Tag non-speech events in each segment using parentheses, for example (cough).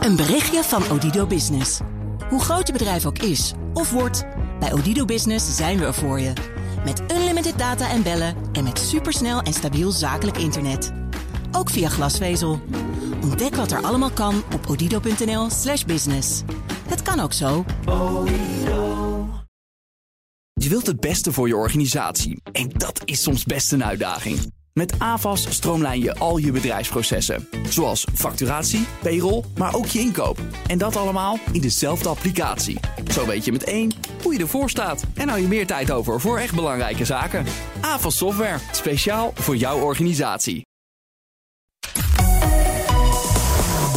Een berichtje van Odido Business. Hoe groot je bedrijf ook is of wordt, bij Odido Business zijn we er voor je. Met unlimited data en bellen en met supersnel en stabiel zakelijk internet. Ook via glasvezel. Ontdek wat er allemaal kan op odido.nl/slash business. Het kan ook zo. Je wilt het beste voor je organisatie en dat is soms best een uitdaging. Met AVAS stroomlijn je al je bedrijfsprocessen. Zoals facturatie, payroll, maar ook je inkoop. En dat allemaal in dezelfde applicatie. Zo weet je met één hoe je ervoor staat. En hou je meer tijd over voor echt belangrijke zaken. AVAS Software, speciaal voor jouw organisatie.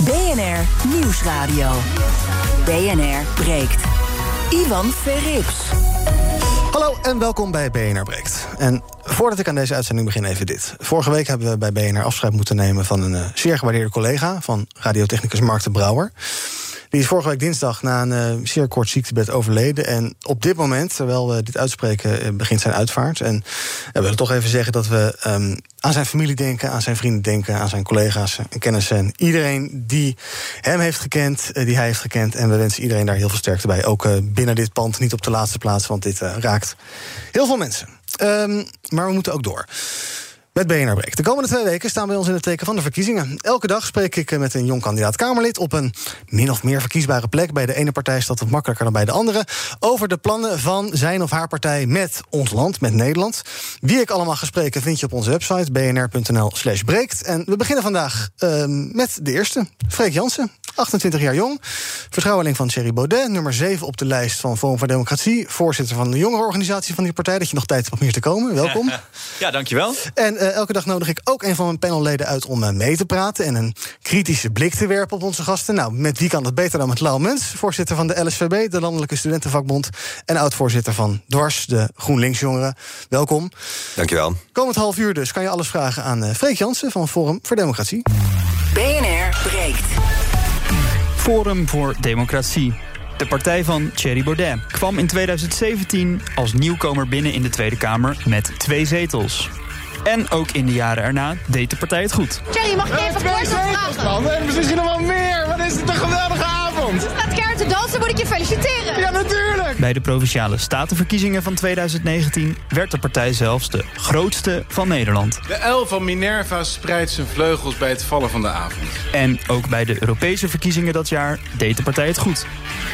BNR Nieuwsradio. BNR breekt. Ivan Verrips. Hallo en welkom bij BNR Breekt. En voordat ik aan deze uitzending begin, even dit. Vorige week hebben we bij BNR afscheid moeten nemen van een uh, zeer gewaardeerde collega van radiotechnicus Mark de Brouwer. Die is vorige week dinsdag na een uh, zeer kort ziektebed overleden. En op dit moment, terwijl we dit uitspreken, uh, begint zijn uitvaart. En we willen toch even zeggen dat we um, aan zijn familie denken, aan zijn vrienden denken, aan zijn collega's en kennissen. En iedereen die hem heeft gekend, uh, die hij heeft gekend. En we wensen iedereen daar heel veel sterkte bij. Ook binnen dit pand, niet op de laatste plaats, want dit raakt heel veel mensen. Um, maar we moeten ook door. Met BNR Breek. De komende twee weken staan bij ons in het teken van de verkiezingen. Elke dag spreek ik met een jong kandidaat Kamerlid op een min of meer verkiesbare plek. Bij de ene partij dat wat makkelijker dan bij de andere. Over de plannen van zijn of haar partij met ons land, met Nederland. Wie ik allemaal ga spreken vind je op onze website bnr.nl/slash breekt. En we beginnen vandaag uh, met de eerste, Freek Jansen. 28 jaar jong, vertrouweling van Thierry Baudet, nummer 7 op de lijst van Forum voor Democratie, voorzitter van de jongerenorganisatie van die partij. Dat je nog tijd hebt om hier te komen. Welkom. (laughs) Ja, dankjewel. En uh, elke dag nodig ik ook een van mijn panelleden uit om uh, mee te praten en een kritische blik te werpen op onze gasten. Nou, met wie kan dat beter dan met Lau Muns, voorzitter van de LSVB, de Landelijke Studentenvakbond, en oud-voorzitter van Dwars, de GroenLinks Jongeren. Welkom. Dankjewel. Komend half uur dus kan je alles vragen aan uh, Freek Jansen van Forum voor Democratie. BNR breekt. Forum voor Democratie. De partij van Thierry Baudet kwam in 2017 als nieuwkomer binnen in de Tweede Kamer met twee zetels. En ook in de jaren erna deed de partij het goed. Thierry, mag ik even kort vragen? Man, en misschien nog wel meer. Wat is het een geweldige avond. Staat keihard te dansen, moet ik je feliciteren. Ja, natuurlijk. Bij de Provinciale Statenverkiezingen van 2019 werd de partij zelfs de grootste van Nederland. De L van Minerva spreidt zijn vleugels bij het vallen van de avond. En ook bij de Europese verkiezingen dat jaar deed de partij het goed.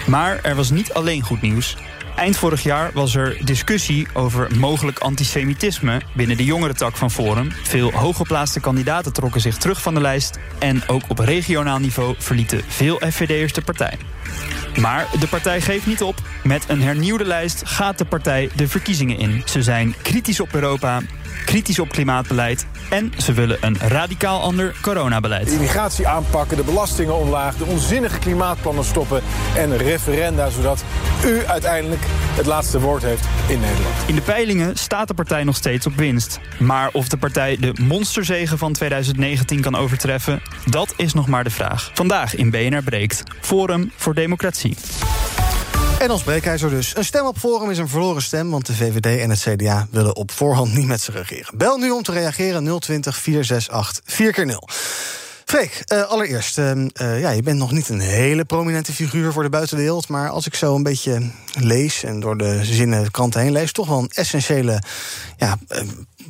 Maar er was niet alleen goed nieuws. Eind vorig jaar was er discussie over mogelijk antisemitisme binnen de jongerentak van Forum. Veel hooggeplaatste kandidaten trokken zich terug van de lijst. En ook op regionaal niveau verlieten veel FVD'ers de partij. Maar de partij geeft niet op. Met een hernieuwde lijst gaat de partij de verkiezingen in. Ze zijn kritisch op Europa, kritisch op klimaatbeleid... en ze willen een radicaal ander coronabeleid. De immigratie aanpakken, de belastingen omlaag... de onzinnige klimaatplannen stoppen en referenda... zodat u uiteindelijk het laatste woord heeft in Nederland. In de peilingen staat de partij nog steeds op winst. Maar of de partij de monsterzegen van 2019 kan overtreffen... dat is nog maar de vraag. Vandaag in BNR Breekt. Forum voor Democratie. En als breekijzer dus. Een stem op Forum is een verloren stem, want de VVD en het CDA willen op voorhand niet met ze regeren. Bel nu om te reageren 020 468 4 0 Freek, uh, allereerst, uh, uh, ja, je bent nog niet een hele prominente figuur voor de buitenwereld, maar als ik zo een beetje lees en door de zinnen de kranten heen lees, toch wel een essentiële ja,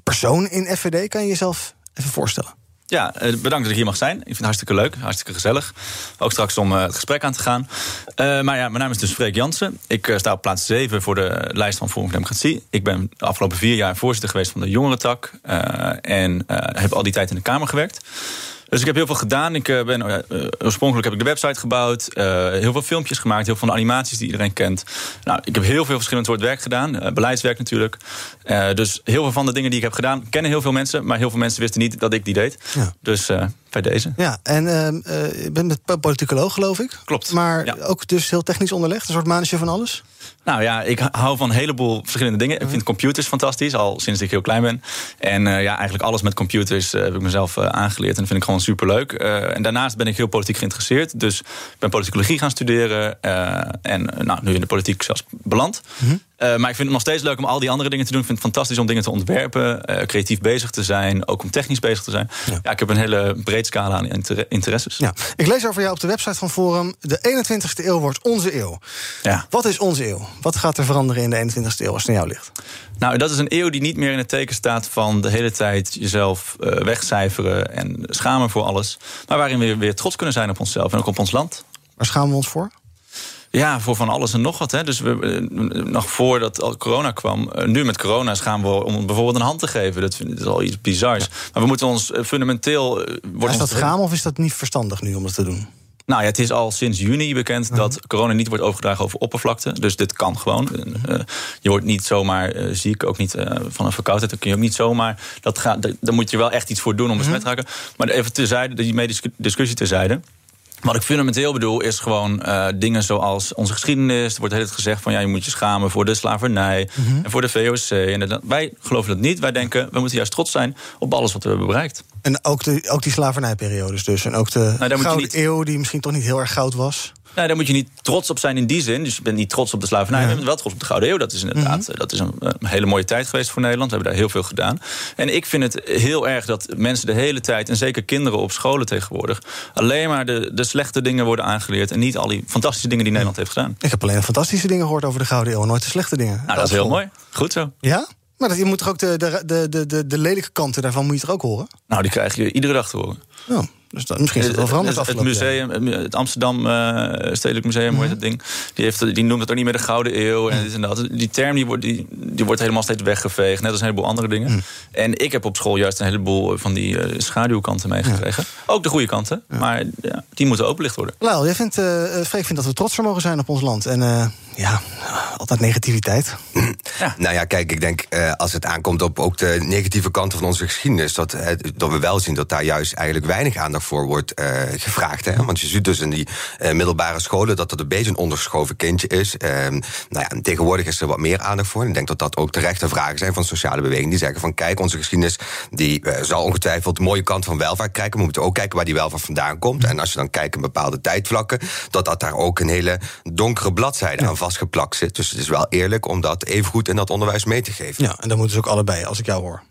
persoon in FVD. Kan je jezelf even voorstellen? Ja, bedankt dat ik hier mag zijn. Ik vind het hartstikke leuk, hartstikke gezellig. Ook straks om het gesprek aan te gaan. Uh, maar ja, mijn naam is dus Freek Jansen. Ik sta op plaats 7 voor de lijst van Forum Democratie. Ik ben de afgelopen vier jaar voorzitter geweest van de jongerentak. Uh, en heb al die tijd in de Kamer gewerkt. Dus ik heb heel veel gedaan. Ik ben, oorspronkelijk heb ik de website gebouwd. heel veel filmpjes gemaakt. Heel veel van de animaties die iedereen kent. Nou, ik heb heel veel verschillend soort werk gedaan. beleidswerk natuurlijk. dus heel veel van de dingen die ik heb gedaan... kennen heel veel mensen. Maar heel veel mensen wisten niet dat ik die deed. Ja. Dus bij deze. Ja, en uh, je bent met politicoloog, geloof ik. Klopt. Maar ja. ook dus heel technisch onderlegd, een soort manager van alles? Nou ja, ik hou van een heleboel verschillende dingen. Ik vind computers fantastisch, al sinds ik heel klein ben. En uh, ja, eigenlijk alles met computers uh, heb ik mezelf uh, aangeleerd. En dat vind ik gewoon superleuk. en daarnaast ben ik heel politiek geïnteresseerd. Dus ik ben politicologie gaan studeren. en nou, nu in de politiek zelfs beland. Mm -hmm. Maar ik vind het nog steeds leuk om al die andere dingen te doen. Ik vind het fantastisch om dingen te ontwerpen, creatief bezig te zijn, ook om technisch bezig te zijn. Ja. ik heb een hele breed scala aan interesses. Ja. Ik lees over jou op de website van Forum. De 21ste eeuw wordt onze eeuw. Ja. Wat is onze eeuw? Wat gaat er veranderen in de 21ste eeuw als het naar jou ligt? Nou, dat is een eeuw die niet meer in het teken staat van de hele tijd jezelf uh, wegcijferen en schamen voor alles. Maar waarin we weer trots kunnen zijn op onszelf en ook op ons land. Waar schamen we ons voor? Ja, voor van alles en nog wat. Hè. Dus we, eh, nog voordat al corona kwam, eh, nu met corona gaan we om bijvoorbeeld een hand te geven. Dat is al iets bizars. Maar we moeten ons fundamenteel. is dat schamen of is dat niet verstandig nu om dat te doen? Nou ja, het is al sinds juni bekend dat corona niet wordt overgedragen over oppervlakte. Dus dit kan gewoon. Uh, je wordt niet zomaar uh, ziek, ook niet uh, van een verkoudheid. Dan kun je ook niet zomaar. Dat gaat, daar moet je wel echt iets voor doen om besmet te raken. Maar even terzijde, die medische discussie terzijde. Wat ik fundamenteel bedoel is gewoon uh, dingen zoals onze geschiedenis. Er wordt heel gezegd van ja, je moet je schamen voor de slavernij mhm. en voor de VOC. En wij geloven dat niet. Wij denken, we moeten juist trots zijn op alles wat we hebben bereikt. En ook, de, ook die slavernijperiodes dus. En ook de nou, gouden niet... eeuw die misschien toch niet heel erg goud was. Nou, daar moet je niet trots op zijn in die zin. Dus je bent niet trots op de slavernij. Je bent wel trots op de Gouden Eeuw. Dat is inderdaad mhm. dat is een, hele mooie tijd geweest voor Nederland. We hebben daar heel veel gedaan. En ik vind het heel erg dat mensen de hele tijd... en zeker kinderen op scholen tegenwoordig... alleen maar de, de slechte dingen worden aangeleerd... en niet al die fantastische dingen die Nederland heeft gedaan. Ik heb alleen fantastische dingen gehoord over de Gouden Eeuw... nooit de slechte dingen. Nou, dat is heel mooi. Goed zo. Ja? Maar je moet toch ook de, de, de, de, de lelijke kanten daarvan moet je toch ook horen? Nou, die krijg je iedere dag te horen. Ja. Dus dat, misschien is het wel veranderd het, het museum, het Amsterdam uh, Stedelijk Museum, hoe heet het ding? Die, heeft, die noemt het ook niet meer de Gouden Eeuw. En, dit en dat. Die term die wordt, die, die wordt helemaal steeds weggeveegd. Net als een heleboel andere dingen. Mm. En ik heb op school juist een heleboel van die uh, schaduwkanten meegekregen. Ook de goede kanten. Maar ja, die moeten openlicht worden. Lyle, jij vindt, uh, Freek vindt dat we trots mogen zijn op ons land. En ja, altijd negativiteit. Ja. Nou ja, kijk, ik denk als het aankomt op ook de negatieve kanten van onze geschiedenis... dat, dat we wel zien dat daar juist eigenlijk weinig aandacht voor wordt uh, gevraagd. Hè? Want je ziet dus in die uh, middelbare scholen dat dat een beetje een onderschoven kindje is. Uh, nou ja, tegenwoordig is er wat meer aandacht voor. En ik denk dat dat ook terechte vragen zijn van sociale bewegingen. Die zeggen van kijk, onze geschiedenis die uh, zal ongetwijfeld de mooie kant van welvaart kijken. Maar we moeten ook kijken waar die welvaart vandaan komt. En als je dan kijkt in bepaalde tijdvlakken, dat dat daar ook een hele donkere bladzijde aan vastgeplakt zit. Dus het is wel eerlijk om dat even goed in dat onderwijs mee te geven. Ja, en dan moeten ze ook allebei, als ik jou hoor.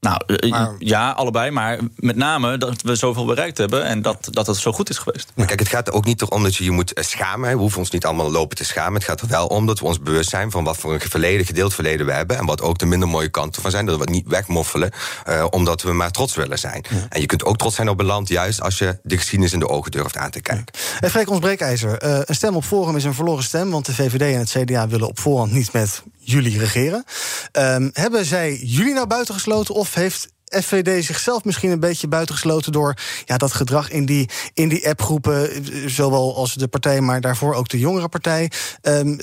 Nou, eh, ja, allebei. Maar met name dat we zoveel bereikt hebben en dat, dat het zo goed is geweest. Maar kijk, het gaat er ook niet om dat je je moet eh, schamen. We hoeven ons niet allemaal lopen te schamen. Het gaat er wel om dat we ons bewust zijn van wat voor een verleden, gedeeld verleden we hebben. En wat ook de minder mooie kanten van zijn. Dat we het niet wegmoffelen, uh, omdat we maar trots willen zijn. En je kunt ook trots zijn op een land, juist als je de geschiedenis in de ogen durft aan te kijken. Ja. Freek, ons breekijzer. Uh, een stem op Forum is een verloren stem, want de VVD en het CDA willen op voorhand niet met jullie regeren. Um, hebben zij jullie nou buitengesloten of heeft FVD zichzelf misschien een beetje buitengesloten door ja, dat gedrag in die, in die appgroepen, zowel als de partij, maar daarvoor ook de jongere partij. Um,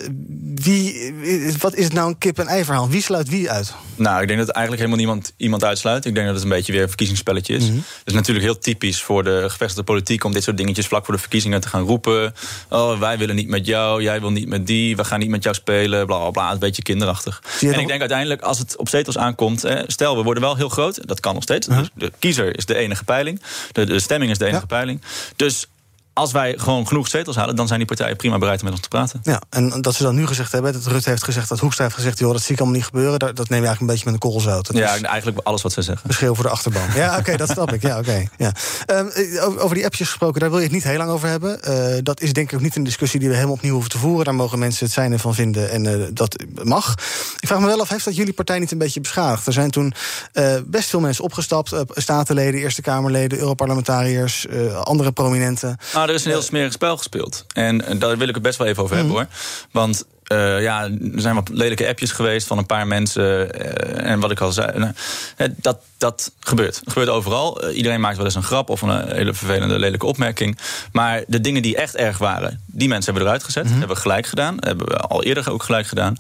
wie, wat is het nou een kip-en-ei verhaal? Wie sluit wie uit? Nou, ik denk dat eigenlijk helemaal niemand iemand uitsluit. Ik denk dat het een beetje weer een verkiezingsspelletje is. Het is natuurlijk heel typisch voor de gevestigde politiek om dit soort dingetjes vlak voor de verkiezingen te gaan roepen. Oh, wij willen niet met jou, jij wil niet met die, we gaan niet met jou spelen, bla bla bla. Een beetje kinderachtig. En ik denk uiteindelijk, als het op zetels aankomt, stel we worden wel heel groot dat kan nog steeds. Dus de kiezer is de enige peiling. De, de stemming is de enige peiling. Dus als wij gewoon genoeg zetels halen, dan zijn die partijen prima bereid om met ons te praten. Ja, en dat ze dan nu gezegd hebben, dat Rutte heeft gezegd, dat Hoekstra heeft gezegd, joh, dat zie ik allemaal niet gebeuren. Dat, neem je eigenlijk een beetje met een korrel zout. ja, eigenlijk alles wat ze zeggen. Beschreeuw voor de achterban. ja, oké, dat snap ik. Ja, oké. ja. Um, over die appjes gesproken, daar wil je het niet heel lang over hebben. Uh, dat is denk ik ook niet een discussie die we helemaal opnieuw hoeven te voeren. Daar mogen mensen het zijn van vinden en uh, dat mag. Ik vraag me wel af, heeft dat jullie partij niet een beetje beschadigd? Er zijn toen uh, best veel mensen opgestapt, statenleden, Eerste Kamerleden, Europarlementariërs, andere prominenten. Nou, er is een heel smerig spel gespeeld. En daar wil ik het best wel even over hebben mhm. hoor. Want uh, ja, er zijn wat lelijke appjes geweest van een paar mensen. Uh, en wat ik al zei, uh, dat, dat gebeurt. Dat gebeurt overal. iedereen maakt wel eens een grap of een hele vervelende, lelijke opmerking. Maar de dingen die echt erg waren, die mensen hebben eruit gezet. Mm Hebben we gelijk gedaan. Hebben we al eerder ook gelijk gedaan.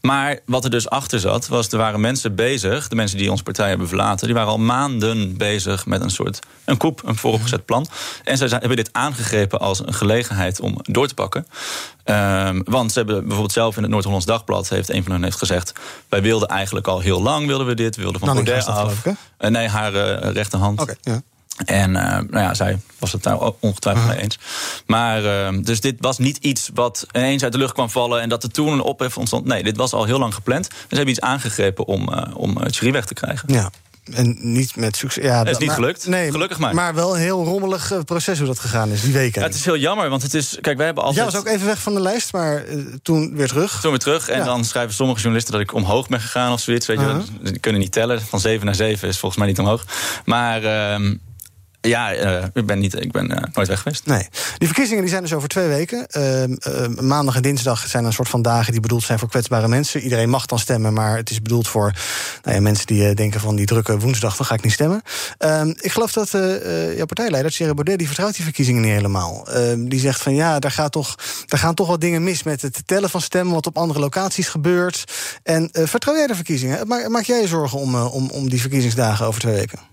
Maar wat er dus achter zat, was er waren mensen bezig, de mensen die onze partij hebben verlaten, die waren al maanden bezig met een soort een koep, een vooropgezet plan. En ze hebben dit aangegrepen als een gelegenheid om door te pakken. Um, want ze hebben bijvoorbeeld zelf in het Noord-Hollands Dagblad, heeft een van hen heeft gezegd: wij wilden eigenlijk al heel lang wilden we dit, we wilden van Baudet af. Uh, nee, haar uh, rechterhand. Okay, ja. En uh, nou ja, zij was het daar ongetwijfeld mee eens. Maar uh, dus dit was niet iets wat ineens uit de lucht kwam vallen en dat er toen een ophef ontstond. Nee, dit was al heel lang gepland. En ze hebben iets aangegrepen om, uh, om Thierry weg te krijgen. Ja. En niet met succes. Ja, het is niet maar, gelukt. Nee, Gelukkig maar. Maar wel een heel rommelig proces hoe dat gegaan is, die weken. Ja, het is heel jammer, want het is. Kijk, wij hebben altijd. Jij was ook even weg van de lijst, maar uh, toen weer terug. Toen weer terug. En ja. dan schrijven sommige journalisten dat ik omhoog ben gegaan of zoiets. Weet je, uh -huh. Die kunnen niet tellen. Van 7 naar 7 is volgens mij niet omhoog. Maar. Uh, ja, uh, ik ben, niet, ik ben uh, nooit weg geweest. Nee. Die verkiezingen die zijn dus over twee weken. Uh, maandag en dinsdag zijn een soort van dagen die bedoeld zijn voor kwetsbare mensen. Iedereen mag dan stemmen, maar het is bedoeld voor nou ja, mensen die denken van die drukke woensdag, dan ga ik niet stemmen. Ehm, ik geloof dat jouw partijleider, Thierry Baudet, die vertrouwt die verkiezingen niet helemaal. Ehm, die zegt van ja, daar, gaat toch, daar gaan toch wat dingen mis met het tellen van stemmen, wat op andere locaties gebeurt. En vertrouw jij de verkiezingen? Maak, maak jij je zorgen om, om, om die verkiezingsdagen over twee weken?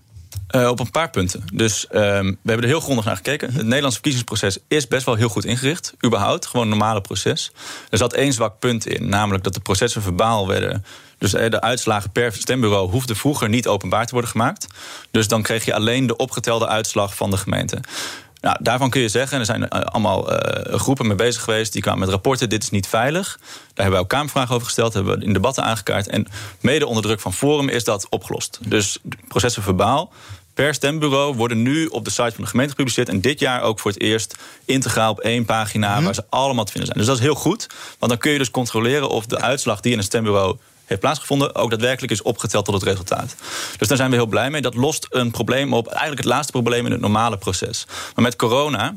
Uh, op een paar punten. Dus um, we hebben er heel grondig naar gekeken. Het Nederlandse verkiezingsproces is best wel heel goed ingericht. Überhaupt, gewoon een normale proces. Er zat één zwak punt in, namelijk dat de processen verbaal werden. Dus de uitslagen per stembureau hoefden vroeger niet openbaar te worden gemaakt. Dus dan kreeg je alleen de opgetelde uitslag van de gemeente. Nou, daarvan kun je zeggen, en er zijn allemaal uh, groepen mee bezig geweest... die kwamen met rapporten, dit is niet veilig. Daar hebben wij ook Kamervragen over gesteld, hebben we in debatten aangekaart. En mede onder druk van Forum is dat opgelost. Dus processen verbaal per stembureau worden nu op de site van de gemeente gepubliceerd. En dit jaar ook voor het eerst integraal op één pagina... Mm. waar ze allemaal te vinden zijn. Dus dat is heel goed, want dan kun je dus controleren... of de uitslag die in een stembureau heeft plaatsgevonden, ook daadwerkelijk is opgeteld tot het resultaat. Dus daar zijn we heel blij mee. Dat lost een probleem op, eigenlijk het laatste probleem in het normale proces. Maar met corona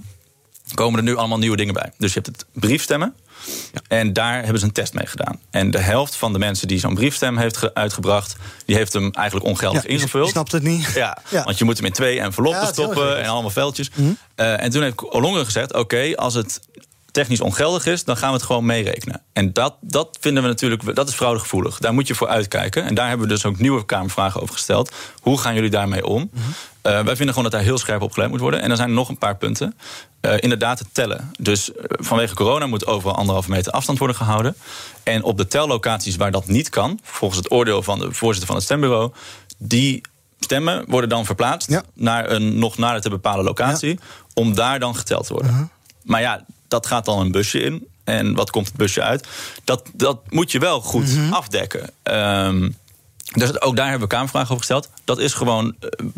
komen er nu allemaal nieuwe dingen bij. Dus je hebt het briefstemmen. Ja. En daar hebben ze een test mee gedaan. En de helft van de mensen die zo'n briefstem heeft uitgebracht... die heeft hem eigenlijk ongeldig ja, ingevuld. Je snapt het niet. Ja, (laughs) ja, want je moet hem in twee enveloppen stoppen en allemaal veldjes. Mm -hmm. uh, en toen heeft Olongeren gezegd... oké, als het technisch ongeldig is, dan gaan we het gewoon meerekenen. En dat, dat vinden we natuurlijk, dat is fraudegevoelig. Daar moet je voor uitkijken. En daar hebben we dus ook nieuwe Kamervragen over gesteld. Hoe gaan jullie daarmee om? Mm -hmm. uh, wij vinden gewoon dat daar heel scherp op gelet moet worden. En er zijn nog een paar punten. Uh, inderdaad, het tellen. Dus vanwege corona moet overal anderhalve meter afstand worden gehouden. En op de tellocaties waar dat niet kan, volgens het oordeel van de voorzitter van het stembureau, die stemmen worden dan verplaatst ja. naar een nog nader te bepalen locatie, ja. om daar dan geteld te worden. -huh. Maar ja, dat gaat dan een busje in. En wat komt het busje uit? Dat, dat moet je wel goed mm -hmm. afdekken. Um, dus ook daar hebben we Kamervragen over gesteld. Dat is gewoon,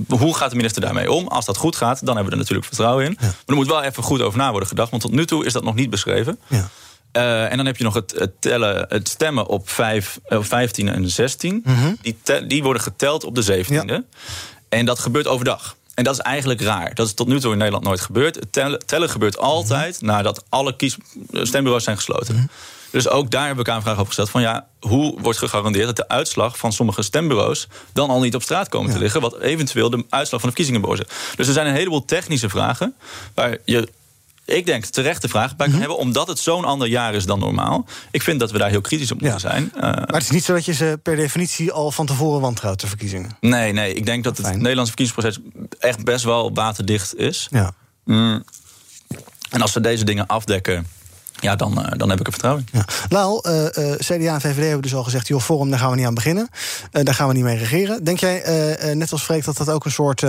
uh, hoe gaat de minister daarmee om? Als dat goed gaat, dan hebben we er natuurlijk vertrouwen in. Ja. Maar er moet wel even goed over na worden gedacht. Want tot nu toe is dat nog niet beschreven. Ja. Uh, en dan heb je nog het, het, tellen, het stemmen op, 5, op 15 en 16. Mm -hmm. die, te, die worden geteld op de 17e. Ja. En dat gebeurt overdag. En dat is eigenlijk raar. Dat is tot nu toe in Nederland nooit gebeurd. Het tellen, tellen gebeurt altijd -hmm. nadat alle kies, stembureaus zijn gesloten. Mm -hmm. Dus ook daar hebben we Kamervragen over gesteld. Van ja, hoe wordt gegarandeerd dat de uitslag van sommige stembureaus dan al niet op straat komen ja. te liggen? Wat eventueel de uitslag van de verkiezingen beoordeelt. Dus er zijn een heleboel technische vragen waar je ik denk, terechte vraag bij kan mm -hmm. hebben... omdat het zo'n ander jaar is dan normaal. Ik vind dat we daar heel kritisch op moeten ja. zijn. Uh, maar het is niet zo dat je ze per definitie al van tevoren wantrouwt, de verkiezingen? Nee, nee. Ik denk dat het Fijn. Nederlandse verkiezingsproces echt best wel waterdicht is. Ja. Mm. En als we deze dingen afdekken... Ja, dan, uh, dan heb ik er vertrouwen in. Ja. Lau, uh, uh, CDA en VVD hebben dus al gezegd... joh, Forum, daar gaan we niet aan beginnen. daar gaan we niet mee regeren. Denk jij, net als Freek, dat dat ook een soort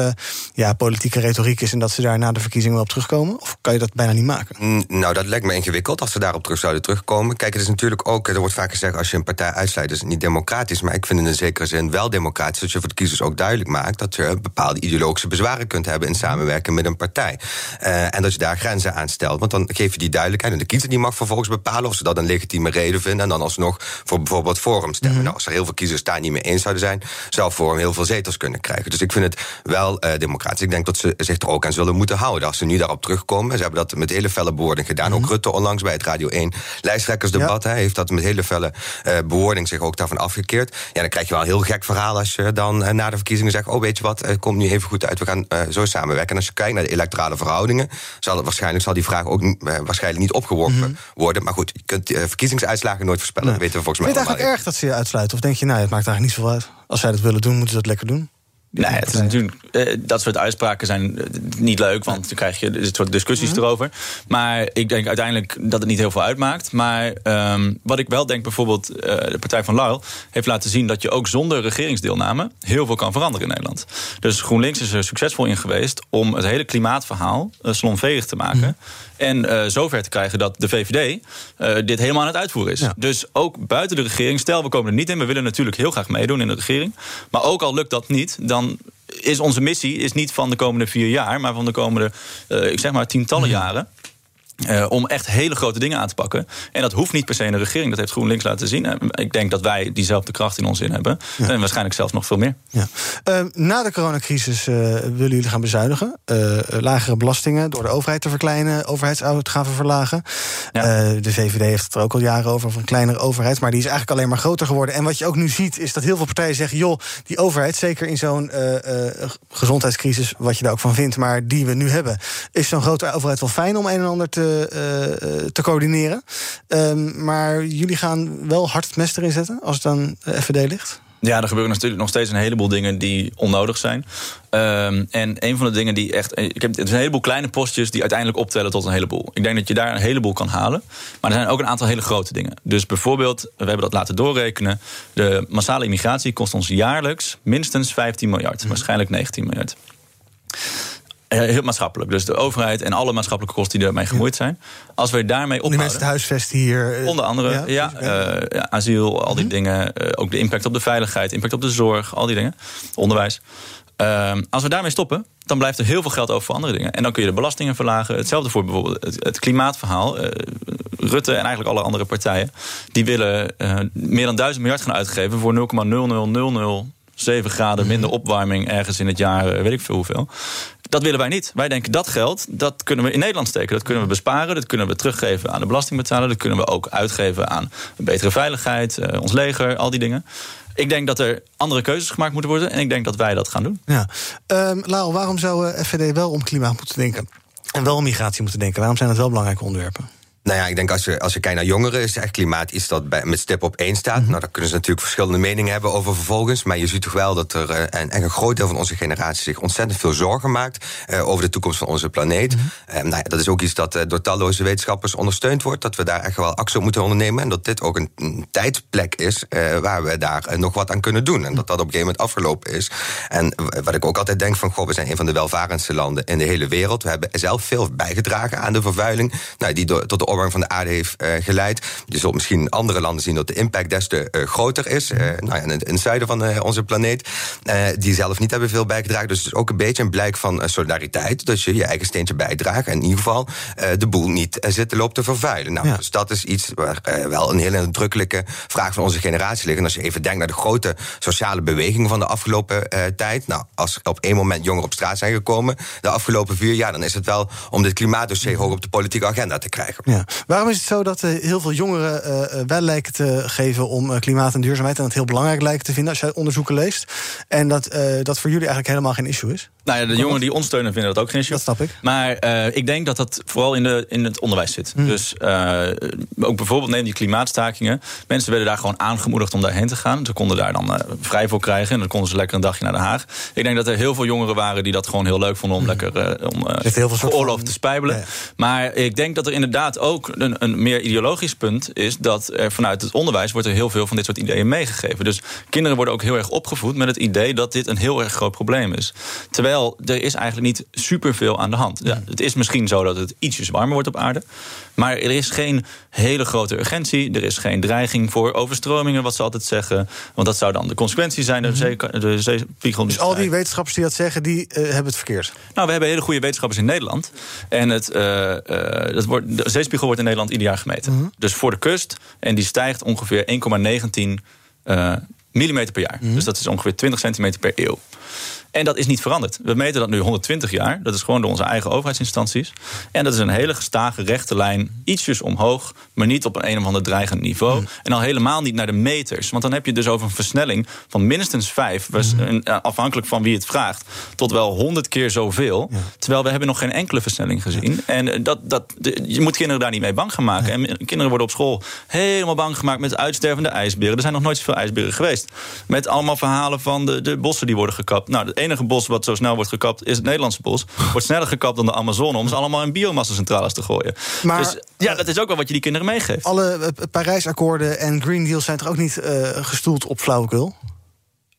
ja, politieke retoriek is... en dat ze daar na de verkiezingen wel op terugkomen? Of kan je dat bijna niet maken? Mm, nou, dat lijkt me ingewikkeld als ze daarop terug zouden terugkomen. Kijk, het is natuurlijk ook, er wordt vaak gezegd... als je een partij uitsluit, is het niet democratisch. Maar ik vind het in zekere zin wel democratisch... dat je voor de kiezers ook duidelijk maakt... dat je bepaalde ideologische bezwaren kunt hebben... in samenwerken met een partij. en dat je daar grenzen aan stelt. Want dan geef je die duidelijkheid... en de kiezer die mag vervolgens bepalen of ze dat een legitieme reden vinden. En dan alsnog voor bijvoorbeeld Forum stemmen. Mm -hmm. nou, als er heel veel kiezers daar niet mee eens zouden zijn, zou Forum heel veel zetels kunnen krijgen. Dus ik vind het wel uh, democratisch. Ik denk dat ze zich er ook aan zullen moeten houden. Als ze nu daarop terugkomen. Ze hebben dat met hele felle bewoording gedaan. Mm -hmm. Ook Rutte onlangs bij het Radio 1 lijsttrekkersdebat. Ja. Hij heeft dat met hele felle uh, bewoording zich ook daarvan afgekeerd. Ja, dan krijg je wel een heel gek verhaal als je dan uh, na de verkiezingen zegt: Oh, weet je wat, het komt nu even goed uit. We gaan zo samenwerken. En als je kijkt naar de electorale verhoudingen, zal het waarschijnlijk zal die vraag ook waarschijnlijk niet opgeworpen mm -hmm. Worden. Maar goed, je kunt uh, verkiezingsuitslagen nooit voorspellen. Nee. Dat weten we volgens mij Vind je het eigenlijk erg dat ze je uitsluiten? Of denk je, nou, het maakt eigenlijk niet zoveel uit. Als zij dat willen doen, moeten ze dat lekker doen? Nee, het is natuurlijk, eh, dat soort uitspraken zijn eh, niet leuk, want dan krijg je dit soort discussies Mhm. erover. Maar ik denk uiteindelijk dat het niet heel veel uitmaakt. Maar ehm, wat ik wel denk, bijvoorbeeld, eh, de Partij van Lyle heeft laten zien dat je ook zonder regeringsdeelname heel veel kan veranderen in Nederland. Dus GroenLinks is er succesvol in geweest om het hele klimaatverhaal uh, te maken. Mhm. En uh, zover te krijgen dat de VVD uh, dit helemaal aan het uitvoeren is. Dus ook buiten de regering, stel we komen er niet in, we willen natuurlijk heel graag meedoen in de regering. Maar ook al lukt dat niet, dan is onze missie is niet van de komende vier jaar, maar van de komende, uh, ik zeg maar, tientallen jaren. Uh, om echt hele grote dingen aan te pakken. En dat hoeft niet per se in de regering. Dat heeft GroenLinks laten zien. Uh, ik denk dat wij diezelfde kracht in ons in hebben. Ja. En waarschijnlijk zelfs nog veel meer. Ja. Uh, na de coronacrisis willen jullie gaan bezuinigen. lagere belastingen door de overheid te verkleinen. Overheidsuitgaven verlagen. Ja. de VVD heeft het er ook al jaren over. Over een kleinere overheid. Maar die is eigenlijk alleen maar groter geworden. En wat je ook nu ziet is dat heel veel partijen zeggen... joh, die overheid, zeker in zo'n gezondheidscrisis... wat je daar ook van vindt, maar die we nu hebben... is zo'n grote overheid wel fijn om een en ander te te, uh, te coördineren. Um, maar jullie gaan wel hard het mes erin zetten als het aan de FVD ligt? Ja, er gebeuren natuurlijk nog steeds een heleboel dingen die onnodig zijn. Um, en een van de dingen die echt. Ik heb, het is een heleboel kleine postjes die uiteindelijk optellen tot een heleboel. Ik denk dat je daar een heleboel kan halen. Maar er zijn ook een aantal hele grote dingen. Dus bijvoorbeeld, we hebben dat laten doorrekenen. De massale immigratie kost ons jaarlijks minstens 15 miljard. Mm. Waarschijnlijk 19 miljard. Heel maatschappelijk. Dus de overheid en alle maatschappelijke kosten die ermee gemoeid zijn. Als we daarmee ophouden... Die mensen huisvesten hier... Uh, onder andere, ja, ja, uh, asiel, al die mm -hmm. dingen. Uh, ook de impact op de veiligheid, impact op de zorg, al die dingen. Onderwijs. als we daarmee stoppen, dan blijft er heel veel geld over voor andere dingen. En dan kun je de belastingen verlagen. Hetzelfde voor bijvoorbeeld het, het klimaatverhaal. Rutte en eigenlijk alle andere partijen... die willen meer dan 1000 miljard gaan uitgeven... voor 0,0000... 7 graden minder opwarming ergens in het jaar, weet ik veel hoeveel. Dat willen wij niet. Wij denken dat geld, dat kunnen we in Nederland steken. Dat kunnen we besparen, dat kunnen we teruggeven aan de belastingbetaler. Dat kunnen we ook uitgeven aan betere veiligheid, uh, ons leger, al die dingen. Ik denk dat er andere keuzes gemaakt moeten worden. En ik denk dat wij dat gaan doen. Ja. Um, Lau, waarom zou uh, FVD wel om klimaat moeten denken? En wel om migratie moeten denken? Waarom zijn dat wel belangrijke onderwerpen? Nou ja, ik denk als je, als je kijkt naar jongeren, is echt klimaat iets dat bij, met stip op één staat. Mm -hmm. Nou, daar kunnen ze natuurlijk verschillende meningen hebben over vervolgens. Maar je ziet toch wel dat er een, een groot deel van onze generatie zich ontzettend veel zorgen maakt uh, over de toekomst van onze planeet. Mm -hmm. uh, nou ja, dat is ook iets dat door talloze wetenschappers ondersteund wordt. Dat we daar echt wel actie op moeten ondernemen. En dat dit ook een, een tijdplek is waar we daar nog wat aan kunnen doen. En dat dat op een gegeven moment afgelopen is. En wat ik ook altijd denk van, goh, we zijn een van de welvarendste landen in de hele wereld. We hebben zelf veel bijgedragen aan de vervuiling. Nou, die door, tot de opwarming van de aarde heeft uh, geleid. Je zult misschien in andere landen zien dat de impact des te uh, groter is. Uh, nou ja, in, in, het zuiden van onze planeet. die zelf niet hebben veel bijgedragen. Dus het is ook een beetje een blijk van solidariteit. Dat je je eigen steentje bijdraagt. En in ieder geval de boel niet zit te lopen te vervuilen. Nou, ja. Dus dat is iets waar wel een hele nadrukkelijke vraag van onze generatie ligt. En als je even denkt naar de grote sociale bewegingen van de afgelopen tijd. Nou, als op één moment jongeren op straat zijn gekomen. De afgelopen vier jaar. Dan is het wel om dit klimaatdossier hoog op de politieke agenda te krijgen. Ja. Waarom is het zo dat uh, heel veel jongeren uh, wel lijken te geven om klimaat en duurzaamheid... en dat heel belangrijk lijken te vinden als je onderzoeken leest... en dat dat voor jullie eigenlijk helemaal geen issue is? Nou ja, de jongeren die ons steunen vinden dat ook geen issue. Dat snap ik. Maar ik denk dat dat vooral in, de, in het onderwijs zit. Hmm. Dus ook bijvoorbeeld neem die klimaatstakingen. Mensen werden daar gewoon aangemoedigd om daarheen te gaan. Ze konden daar dan vrij voor krijgen en dan konden ze lekker een dagje naar Den Haag. Ik denk dat er heel veel jongeren waren die dat gewoon heel leuk vonden... om Hmm. lekker om, geoorloofd te spijbelen. Ja, ja. Maar ik denk dat er inderdaad ook een, een meer ideologisch punt is dat er vanuit het onderwijs wordt er heel veel van dit soort ideeën meegegeven. Dus kinderen worden ook heel erg opgevoed met het idee dat dit een heel erg groot probleem is. Terwijl er is eigenlijk niet superveel aan de hand. Ja, het is misschien zo dat het ietsjes warmer wordt op aarde. Maar er is geen hele grote urgentie. Er is geen dreiging voor overstromingen, wat ze altijd zeggen. Want dat zou dan de consequentie zijn. De, zee, de zeespiegel. Dus al die wetenschappers die dat zeggen, die uh, hebben het verkeerd? Nou, we hebben hele goede wetenschappers in Nederland. En het, uh, uh, dat wordt, de zeespiegel wordt in Nederland ieder jaar gemeten. Mm -hmm. Dus voor de kust. En die stijgt ongeveer 1,19 uh, millimeter per jaar. Mm -hmm. Dus dat is ongeveer 20 centimeter per eeuw. En dat is niet veranderd. We meten dat nu 120 jaar. Dat is gewoon door onze eigen overheidsinstanties. En dat is een hele gestage rechte lijn. Ietsjes omhoog, maar niet op een een of ander dreigend niveau. Mm. En al helemaal niet naar de meters. Want dan heb je dus over een versnelling van minstens vijf... Mm. afhankelijk van wie het vraagt, tot wel 100 keer zoveel. Ja. Terwijl we hebben nog geen enkele versnelling gezien. Ja. En dat, dat, je moet kinderen daar niet mee bang gaan maken. Ja. En kinderen worden op school helemaal bang gemaakt... met uitstervende ijsberen. Er zijn nog nooit zoveel ijsberen geweest. Met allemaal verhalen van de, de bossen die worden gekapt. Nou, enige bos wat zo snel wordt gekapt is het Nederlandse bos. Wordt sneller gekapt dan de Amazone om ze allemaal in biomassacentrales te gooien. Maar- dus ja, dat is ook wel wat je die kinderen meegeeft. Alle eh, Parijsakkoorden en Green Deal zijn toch ook niet eh, gestoeld op flauwekul?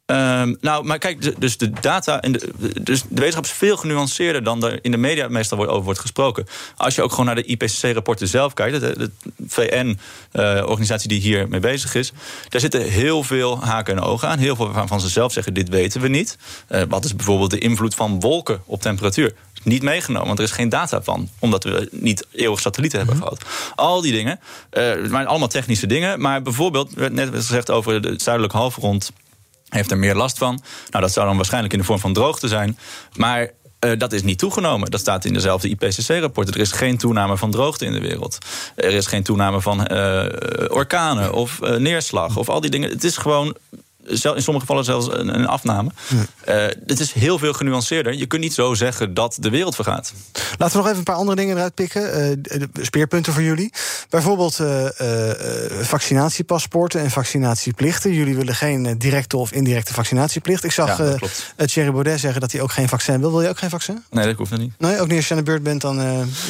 Ehm, nou, maar kijk, de- dus de data en de, dus de wetenschap is veel genuanceerder dan er in de media meestal wordt- over wordt gesproken. Als je ook gewoon naar de IPCC-rapporten zelf kijkt, de, de VN-organisatie die hier mee bezig is, daar zitten heel veel haken en ogen aan. Heel veel waarvan ze zelf zeggen: dit weten we niet. Eh, wat is bijvoorbeeld de invloed van wolken op temperatuur? Niet meegenomen, want er is geen data van, omdat we niet eeuwig satellieten hebben gehad. Al die dingen, eh, het zijn allemaal technische dingen, maar bijvoorbeeld, werd net gezegd over het zuidelijk halfrond heeft er meer last van. Nou, dat zou dan waarschijnlijk in de vorm van droogte zijn. Maar eh, dat is niet toegenomen. Dat staat in dezelfde IPCC-rapporten. Er is geen toename van droogte in de wereld. Er is geen toename van eh, orkanen of eh, neerslag of al die dingen. Het is gewoon. In sommige gevallen zelfs een, een afname. Eh, het is heel veel genuanceerder. Je kunt niet zo zeggen dat de wereld vergaat. Laten we nog even een paar andere dingen eruit pikken. eh, de speerpunten voor jullie. Bijvoorbeeld eh, vaccinatiepaspoorten en vaccinatieplichten. Jullie willen geen directe of indirecte vaccinatieplicht. Ik zag Ja, Thierry Baudet zeggen dat hij ook geen vaccin wil. Wil je ook geen vaccin? Nee, dat hoeft niet. Nee, ook niet als je aan de beurt bent dan.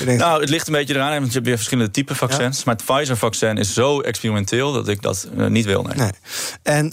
denkt, Nou, het ligt een beetje eraan, want je hebt weer verschillende typen vaccins. Maar het Pfizer-vaccin is zo experimenteel dat ik dat niet wil. Nee. Nee. En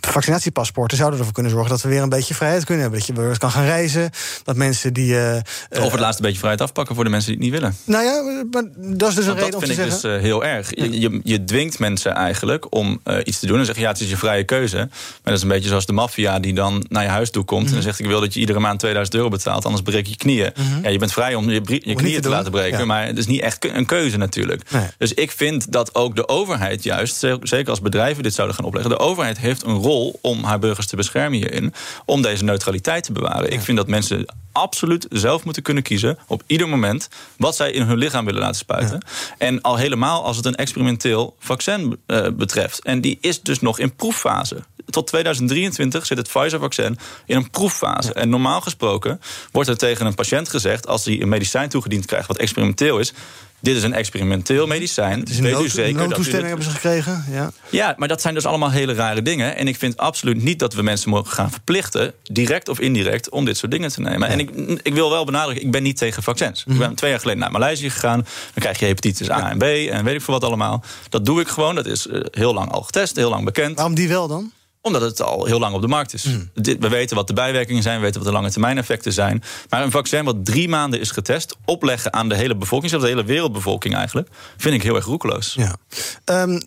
vaccinatiepaspoorten zouden ervoor kunnen zorgen dat we weer een beetje vrijheid kunnen hebben. Dat je weer kan gaan reizen. Dat mensen die. eh, eh, Of het laatste beetje vrijheid afpakken voor de mensen die het niet willen. nou ja, maar dat is dus een reden om dat te vind ik zeggen. dus eh, heel erg. Je, je, je dwingt mensen eigenlijk om eh, iets te doen. En zeg je, ja, het is je vrije keuze. Maar dat is een beetje zoals de maffia die dan naar je huis toe komt... Mhm. en zegt, ik wil dat je iedere maand 2000 euro betaalt... anders breek je knieën. Ja, je bent vrij om je, knieën te laten breken... Ja. maar het is niet echt een keuze natuurlijk. Nee. Dus ik vind dat ook de overheid juist... ze- zeker als bedrijven dit zouden gaan opleggen... de overheid heeft een rol om haar burgers te beschermen hierin... om deze neutraliteit te bewaren. Ik vind dat mensen absoluut zelf moeten kunnen kiezen... op ieder moment wat zij in hun lichaam willen laten spuiten. En al helemaal als het een experimenteel vaccin eh, betreft. En die is dus nog in proeffase. Tot 2023 zit het Pfizer-vaccin in een proeffase. En normaal gesproken wordt er tegen een patiënt gezegd... als hij een medicijn toegediend krijgt wat experimenteel is... dit is een experimenteel medicijn. Dus een weet u nood, zeker dat u noodtoestemming hebben ze gekregen. Ja. ja, maar dat zijn dus allemaal hele rare dingen. En ik vind absoluut niet dat we mensen mogen gaan verplichten, direct of indirect, om dit soort dingen te nemen. En ik, ik wil wel benadrukken, ik ben niet tegen vaccins. Ik ben twee jaar geleden naar Maleisië gegaan. Dan krijg je hepatitis A en B en weet ik veel wat allemaal. Dat doe ik gewoon. Dat is eh, heel lang al getest, heel lang bekend. Waarom die wel dan? Omdat het al heel lang op de markt is. Dit, we weten wat de bijwerkingen zijn, we weten wat de lange termijn effecten zijn. Maar een vaccin wat drie maanden is getest, opleggen aan de hele bevolking, zelfs de hele wereldbevolking eigenlijk, vind ik heel erg roekeloos. Ja. Ehm,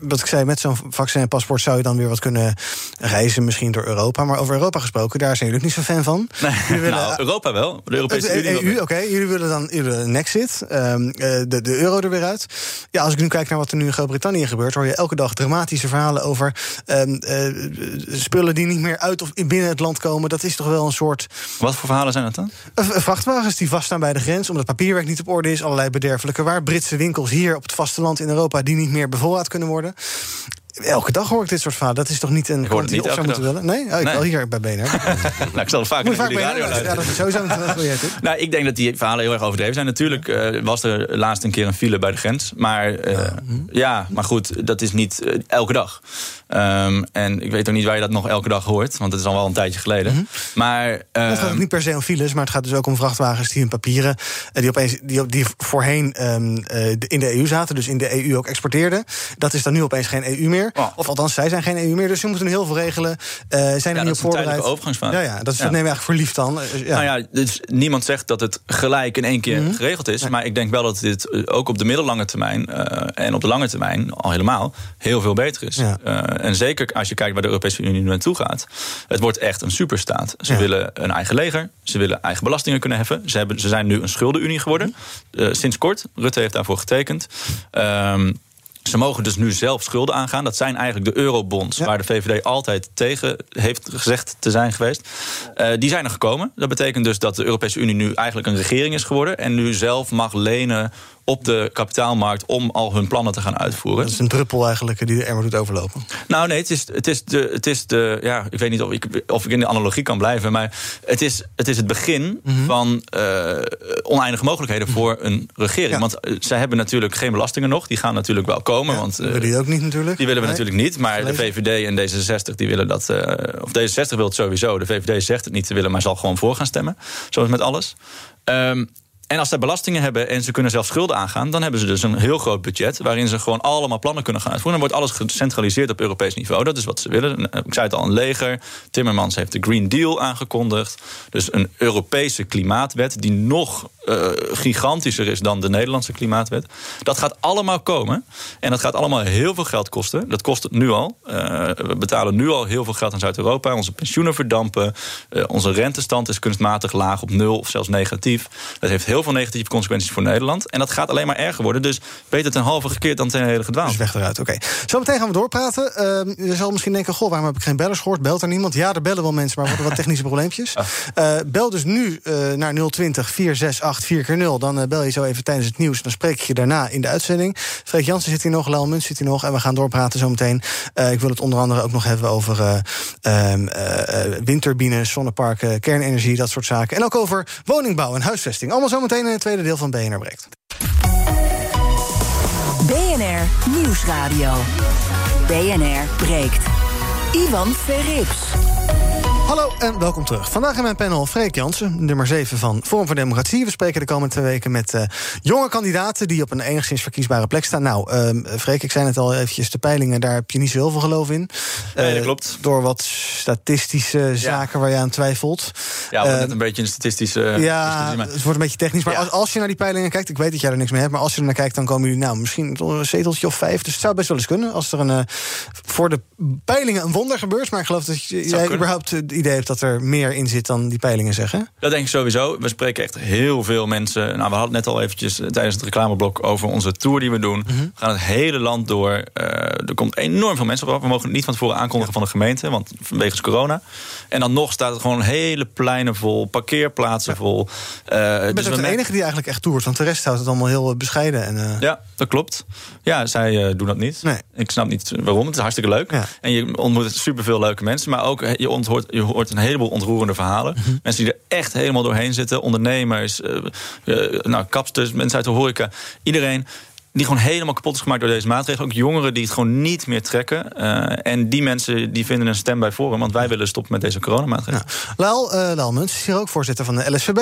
wat ik zei, met zo'n vaccin en paspoort zou je dan weer wat kunnen reizen, misschien door Europa. Maar over Europa gesproken, daar zijn jullie ook niet zo fan van. Jullie willen- nou, Europa wel. De Europese Unie. EU, oké. Jullie willen dan jullie willen een exit, ehm, eh, de, de euro er weer uit. Ja, als ik nu kijk naar wat er nu in Groot-Brittannië gebeurt, hoor je elke dag dramatische verhalen over ehm, eh, spullen die niet meer uit of binnen het land komen. Dat is toch wel een soort Wat voor verhalen zijn dat dan? vrachtwagens die vaststaan bij de grens omdat papierwerk niet op orde is, allerlei bederfelijke waar. Britse winkels hier op het vasteland in Europa die niet meer bevoorraad kunnen worden. Elke dag hoor ik dit soort verhalen. Dat is toch niet een kant die op zou moeten willen? Nee, oh, ik Nee. wel hier bij BNR. (laughs) Nou, ik zal het vaak Moet je naar vaak jullie BNR radio luisteren. Ja, luisteren. dat is sowieso een goede (laughs) tip. Nou, ik denk dat die verhalen heel erg overdreven zijn. Natuurlijk eh, was er laatst een keer een file bij de grens. Maar eh, ja, maar goed, dat is niet eh, elke dag. Ehm, en ik weet ook niet waar je dat nog elke dag hoort. Want het is al wel een tijdje geleden. Maar Het gaat ehm, ook niet per se om files, maar het gaat dus ook om vrachtwagens die in papieren. die, opeens, die, die voorheen ehm, eh, de- in de EU zaten, dus in de EU ook exporteerden. Dat is dan nu opeens geen EU meer. Oh. Of althans, zij zijn geen EU meer, dus ze moeten nu heel veel regelen. Eh, zijn er Ja, niet dat op is een voorbereid. overgangsfase. Ja, ja, dat, is, Ja. nemen we eigenlijk voor lief dan. Eh, ja. Nou ja, dus niemand zegt dat het gelijk in één keer geregeld is. Maar ik denk wel dat dit eh, ook op de middellange termijn en op de lange termijn al helemaal heel veel beter is. En zeker als je kijkt waar de Europese Unie nu naartoe gaat. Het wordt echt een superstaat. Ze willen een eigen leger. Ze willen eigen belastingen kunnen heffen. Ze, hebben, ze zijn nu een schuldenunie geworden. Mhm. Sinds kort. Rutte heeft daarvoor getekend. Ehm, ze mogen dus nu zelf schulden aangaan. Dat zijn eigenlijk de eurobonds, Ja. waar de VVD altijd tegen heeft gezegd te zijn geweest. Eh, die zijn er gekomen. Dat betekent dus dat de Europese Unie nu eigenlijk een regering is geworden. En nu zelf mag lenen op de kapitaalmarkt om al hun plannen te gaan uitvoeren. Dat is een druppel eigenlijk die de emmer doet overlopen. Nou nee, het is, het is, de, het is de. Ja, ik weet niet of ik, of ik in de analogie kan blijven. Maar het is het, is het begin Mhm. van eh, oneindige mogelijkheden voor een regering. Ja. Want eh, zij hebben natuurlijk geen belastingen nog. Die gaan natuurlijk wel komen. want, eh, Willen die ook niet natuurlijk? die willen we Nee. natuurlijk niet. Maar de. VVD en D66 die willen dat. of D66 wil het sowieso. De VVD zegt het niet te willen, maar zal gewoon voor gaan stemmen. Zoals met alles. Ehm, en als zij belastingen hebben en ze kunnen zelfs schulden aangaan, dan hebben ze dus een heel groot budget waarin ze gewoon allemaal plannen kunnen gaan uitvoeren. Dan wordt alles gecentraliseerd op Europees niveau. Dat is wat ze willen. Ik zei het al, een leger. Timmermans heeft de Green Deal aangekondigd. Dus een Europese klimaatwet die nog eh, gigantischer is dan de Nederlandse klimaatwet. Dat gaat allemaal komen. En dat gaat allemaal heel veel geld kosten. Dat kost het nu al. Eh, we betalen nu al heel veel geld aan Zuid-Europa. Onze pensioenen verdampen. Eh, onze rentestand is kunstmatig laag op nul of zelfs negatief. Dat heeft heel veel negatieve consequenties voor Nederland. En dat gaat alleen maar erger worden. Dus beter ten halve gekeerd dan ten hele gedwaald. Dus weg eruit, oké. Zometeen gaan we doorpraten. Ehm, je zal misschien denken, goh, waarom heb ik geen bellers gehoord? Belt er niemand? Ja, er bellen wel mensen, maar worden wat (laughs) technische probleempjes. Eh, bel dus nu eh, naar 020 468 4 keer 0 Dan eh, bel je zo even tijdens het nieuws. Dan spreek ik je daarna in de uitzending. Freek Jansen zit hier nog, Lel Munt zit hier nog. En we gaan doorpraten zometeen. Eh, ik wil het onder andere ook nog hebben over eh, ehm, eh, eh, windturbines, zonneparken, kernenergie, dat soort zaken. En ook over woningbouw en huisvesting. Allemaal zometeen in het tweede deel van BNR Breekt. BNR Nieuwsradio. BNR breekt. Ivan Verrips. Hallo en welkom terug. Vandaag in mijn panel Freek Jansen, nummer 7 van Forum voor Democratie. We spreken de komende twee weken met eh, jonge kandidaten die op een enigszins verkiesbare plek staan. Nou, ehm Freek, ik zei het al eventjes, de peilingen, daar heb je niet zo heel veel geloof in. Nee, dat Eh, klopt. Door wat statistische zaken waar je aan twijfelt. Ja, we Eh, net een beetje een statistische. ja, het wordt een beetje technisch. Maar Ja. als, als je naar die peilingen kijkt, ik weet dat jij er niks mee hebt, maar als je er naar kijkt, dan komen jullie nou misschien een zeteltje of vijf. Dus het zou best wel eens kunnen. Als er een, eh, voor de peilingen een wonder gebeurt. Maar ik geloof dat jij kunnen. überhaupt het idee hebt dat er meer in zit dan die peilingen zeggen. Dat denk ik sowieso. We spreken echt heel veel mensen. Nou, we hadden het net al eventjes eh, tijdens het reclameblok over onze tour die we doen. Mhm. We gaan het hele land door. Eh, er komt enorm veel mensen op af. We mogen het niet van tevoren aankondigen van de gemeente, want vanwege corona. En dan nog staat het gewoon hele pleinen vol, parkeerplaatsen vol. Eh, Je bent dus de enige die eigenlijk echt toert. Want de rest houdt het allemaal heel bescheiden. En, Ja, dat klopt. Ja, zij doen dat niet. Nee. Ik snap niet waarom. Het is hartstikke leuk. Ja. En je ontmoet superveel leuke mensen. Maar ook je, onthoort, je hoort een heleboel ontroerende verhalen. Mhm. Mensen die er echt helemaal doorheen zitten. Ondernemers, eh, nou, kapsters, mensen uit de horeca. Iedereen die gewoon helemaal kapot is gemaakt door deze maatregelen. Ook jongeren die het gewoon niet meer trekken. Eh, en die mensen die vinden een stem bij Forum. Want wij willen stoppen met deze coronamaatregelen. Laal, eh Laal Muntz is hier ook voorzitter van de LSVB.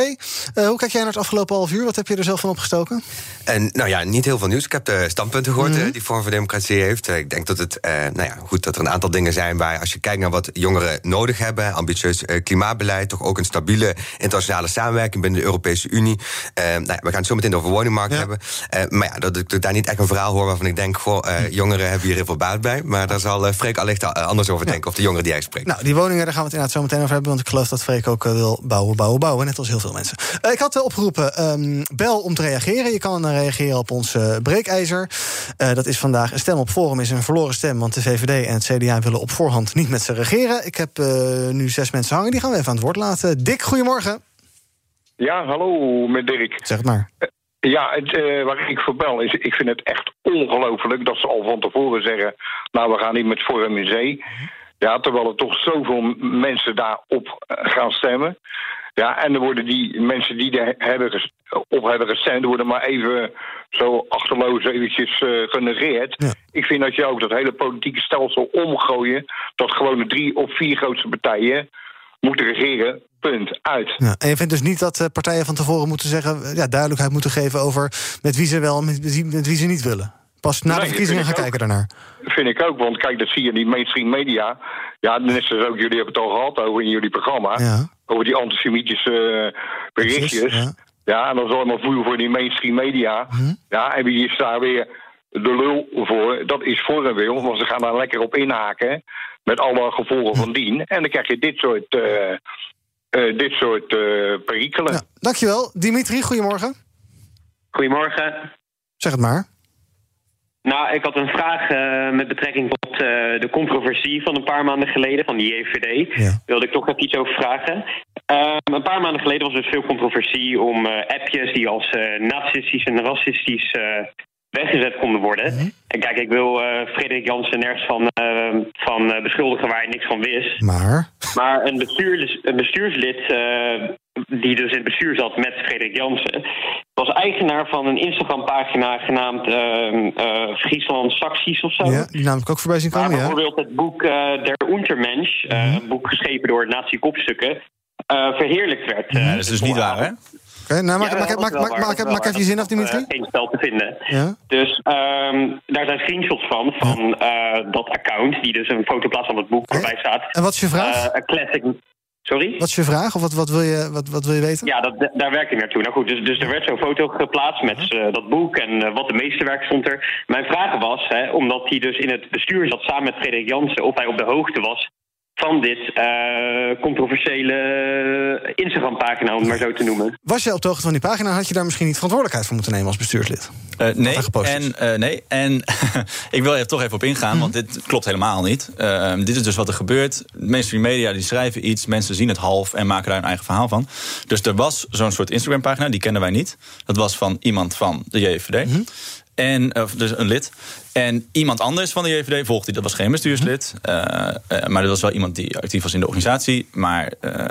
Eh, hoe kijk jij naar het afgelopen half uur? Wat heb je er zelf van opgestoken? En nou ja, niet heel veel nieuws. Ik heb de standpunten gehoord Mhm. die Vorm voor Democratie heeft. Ik denk dat het, eh, nou ja, goed, dat er een aantal dingen zijn waar, als je kijkt naar wat jongeren nodig hebben, ambitieus klimaatbeleid, toch ook een stabiele internationale samenwerking binnen de Europese Unie. Nou ja, we gaan het zo meteen over woningmarkt Ja. hebben. Eh, maar ja, dat ik daar niet echt een verhaal hoor waarvan ik denk, goh, eh, jongeren hebben hier heel veel baat bij. Maar daar zal eh, Freek allicht eh, anders over denken, of de jongeren die hij spreekt. Nou, die woningen, daar gaan we het inderdaad zo meteen over hebben. Want ik geloof dat Freek ook wil bouwen, bouwen, bouwen. Net als heel veel mensen. Eh, ik had opgeroepen, ehm, bel om te reageren. Je kan dan reageren op ons eh, breekijzer. Eh, dat is vandaag een stem op Forum is een verloren stem. Want de VVD en het CDA willen op voorhand niet met ze regeren. Ik heb eh, nu zes mensen hangen. Die gaan we even aan het woord laten. Dick, goedemorgen. Ja, hallo, met Dirk. Zeg het maar. Ja, het, eh, waar ik voor bel is, ik vind het echt ongelooflijk dat ze al van tevoren zeggen... nou, we gaan niet met Forum in zee. Ja, terwijl er toch zoveel mensen daarop eh, gaan stemmen. Ja, en dan worden die mensen die er hebben op hebben gestemd... worden maar even zo achterloos eventjes eh, genegeerd. Ik vind dat je ook dat hele politieke stelsel omgooien... dat gewoon de drie of vier grootste partijen moeten regeren. Punt. Uit. Ja, en je vindt dus niet dat eh, partijen van tevoren moeten zeggen... eh, ja, duidelijkheid moeten geven over met wie ze wel en met wie, met wie ze niet willen. Pas na Nee, de verkiezingen gaan kijken daarnaar. Vind ik ook, want kijk, dat zie je in die mainstream media. Ja, net zoals ook jullie hebben het al gehad over in jullie programma. Ja. Over die antisemitische eh, berichtjes. Precies, ja. ja. en dat is allemaal voer voor die mainstream media. Ja, en wie is daar weer de lul voor? Dat is voor een wil, want ze gaan daar lekker op inhaken. Met alle gevolgen van dien. En dan krijg je dit soort, eh, dit soort eh, perikelen. Dankjewel. Dimitri, goedemorgen. Goedemorgen. Zeg het maar. Nou, ik had een vraag eh, met betrekking tot de controversie van een paar maanden geleden van die JVD. Wilde ik toch nog iets over vragen. Ehm, een paar maanden geleden was er dus veel controversie om appjes die als nazistisch en racistisch weggezet konden worden. Mhm. En kijk, ik wil Frederik Jansen nergens van, van beschuldigen waar hij niks van wist. Maar? Maar een, bestuurlid, een bestuurslid eh, die dus in het bestuur zat met Frederik Jansen... was eigenaar van een Instagram-pagina genaamd ehm, eh, Friesland Saxies of zo. Ja, die naam heb ik ook voorbij zien Waar komen, ja. bijvoorbeeld het boek eh, Der Untermensch, eh, Mhm. een boek geschreven door nazi-kopstukken, eh, verheerlijkt werd. Eh, dat is dus niet waar, hè? Oké, nou, maak, Ja, maak, maak, maak, maak, is maak wel even je zin af, Dimitri. geen spel te vinden. Ja. Dus ehm, daar zijn screenshots van, van eh, dat account, die dus een foto plaatst van het boek waarbij staat. En wat is je vraag? a classic. Sorry? Wat is je vraag? Of wat, wat, wil, je, wat, wat wil je weten? Ja, dat, daar werk ik naartoe. Nou goed, dus, dus er werd zo'n foto geplaatst met eh, dat boek en wat de meeste werk stond er. Mijn vraag was, hè, omdat hij dus in het bestuur zat samen met Frederik Jansen, of hij op de hoogte was van dit eh, controversiële Instagram-pagina, om het maar zo te noemen. Was je op de hoogte van die pagina, had je daar misschien niet verantwoordelijkheid voor moeten nemen als bestuurslid? Eh, nee, hij gepost en, eh, nee, en (laughs) ik wil er toch even op ingaan, Mhm. want dit klopt helemaal niet. Eh, dit is dus wat er gebeurt. De mainstream media die schrijven iets, mensen zien het half en maken daar een eigen verhaal van. Dus er was zo'n soort Instagram-pagina, die kennen wij niet. Dat was van iemand van de JVD. Mhm. En, of dus een lid. En iemand anders van de JVD volgde die. Dat was geen bestuurslid. Mhm. eh, eh, maar dat was wel iemand die actief was in de organisatie. Maar eh,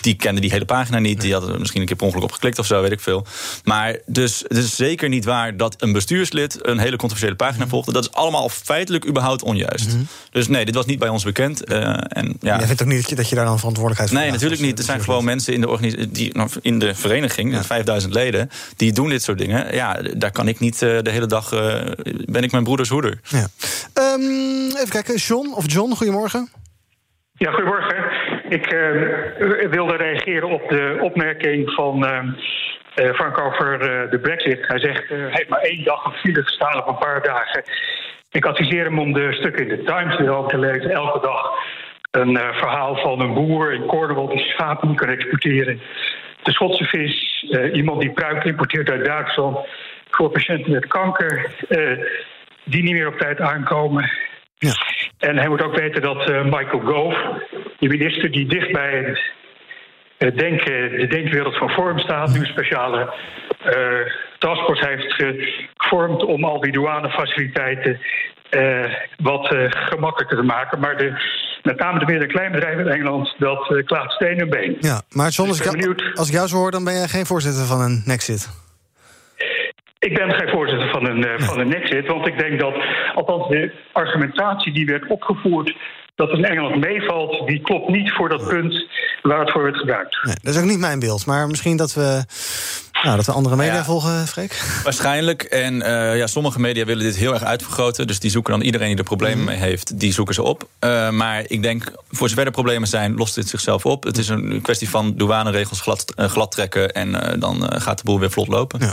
die kende die hele pagina niet. Die had er misschien een keer per ongeluk op geklikt of zo, weet ik veel. Maar dus het is zeker niet waar dat een bestuurslid een hele controversiële Mhm. pagina volgde. Dat is allemaal feitelijk überhaupt onjuist. Dus nee, dit was niet bij ons bekend. en, ja. Jij vindt ook niet dat je, dat je daar dan verantwoordelijkheid voor Nee, natuurlijk niet. Er zijn gewoon mensen in de, die, nou, in de vereniging, 5000 leden, die doen dit soort dingen. Ja, daar kan ik niet de hele dag. Ben ik mijn broeders hoeder. Ja. Ehm, even kijken, John of John, goedemorgen. Ja, goedemorgen. Ik eh, wilde reageren op de opmerking van eh, Frank over eh, de brexit. Hij zegt, eh, hij heeft maar één dag op file gestaan op een paar dagen. Ik adviseer hem om de stukken in de Times erover te lezen. Elke dag een eh, verhaal van een boer in Cornwall die schapen niet kan exporteren. De Schotse vis, eh, iemand die pruik importeert uit Duitsland voor patiënten met kanker, eh, die niet meer op tijd aankomen. En hij moet ook weten dat eh, Michael Gove, de minister die dicht bij het denken, de denkwereld van Vorm staat, nu een speciale eh taskforce heeft ge- gevormd om al die douanefaciliteiten wat eh, gemakkelijker te maken. Maar de, met name de midden- en kleinbedrijven in Engeland, dat eh klaagt steen en been. Ja, maar John, als Dus ik, ik jou, als ik jou zo hoor, dan ben jij geen voorzitter van een Nexit. Ik ben geen voorzitter van een, eh, van een Nexit, want ik denk dat, althans de argumentatie die werd opgevoerd, dat het in Engeland meevalt, die klopt niet voor dat punt waar het voor werd gebruikt. Nee, dat is ook niet mijn beeld. Maar misschien dat we, nou, dat we andere media Ja. volgen, Freek. Waarschijnlijk. En eh, ja, sommige media willen dit heel erg uitvergroten. Dus die zoeken dan iedereen die er problemen mee heeft, die zoeken ze op. Eh, maar ik denk, voor zover er problemen zijn, lost dit zichzelf op. Het is een kwestie van douaneregels glad, glad trekken. En eh, dan gaat de boel weer vlot lopen. Ja.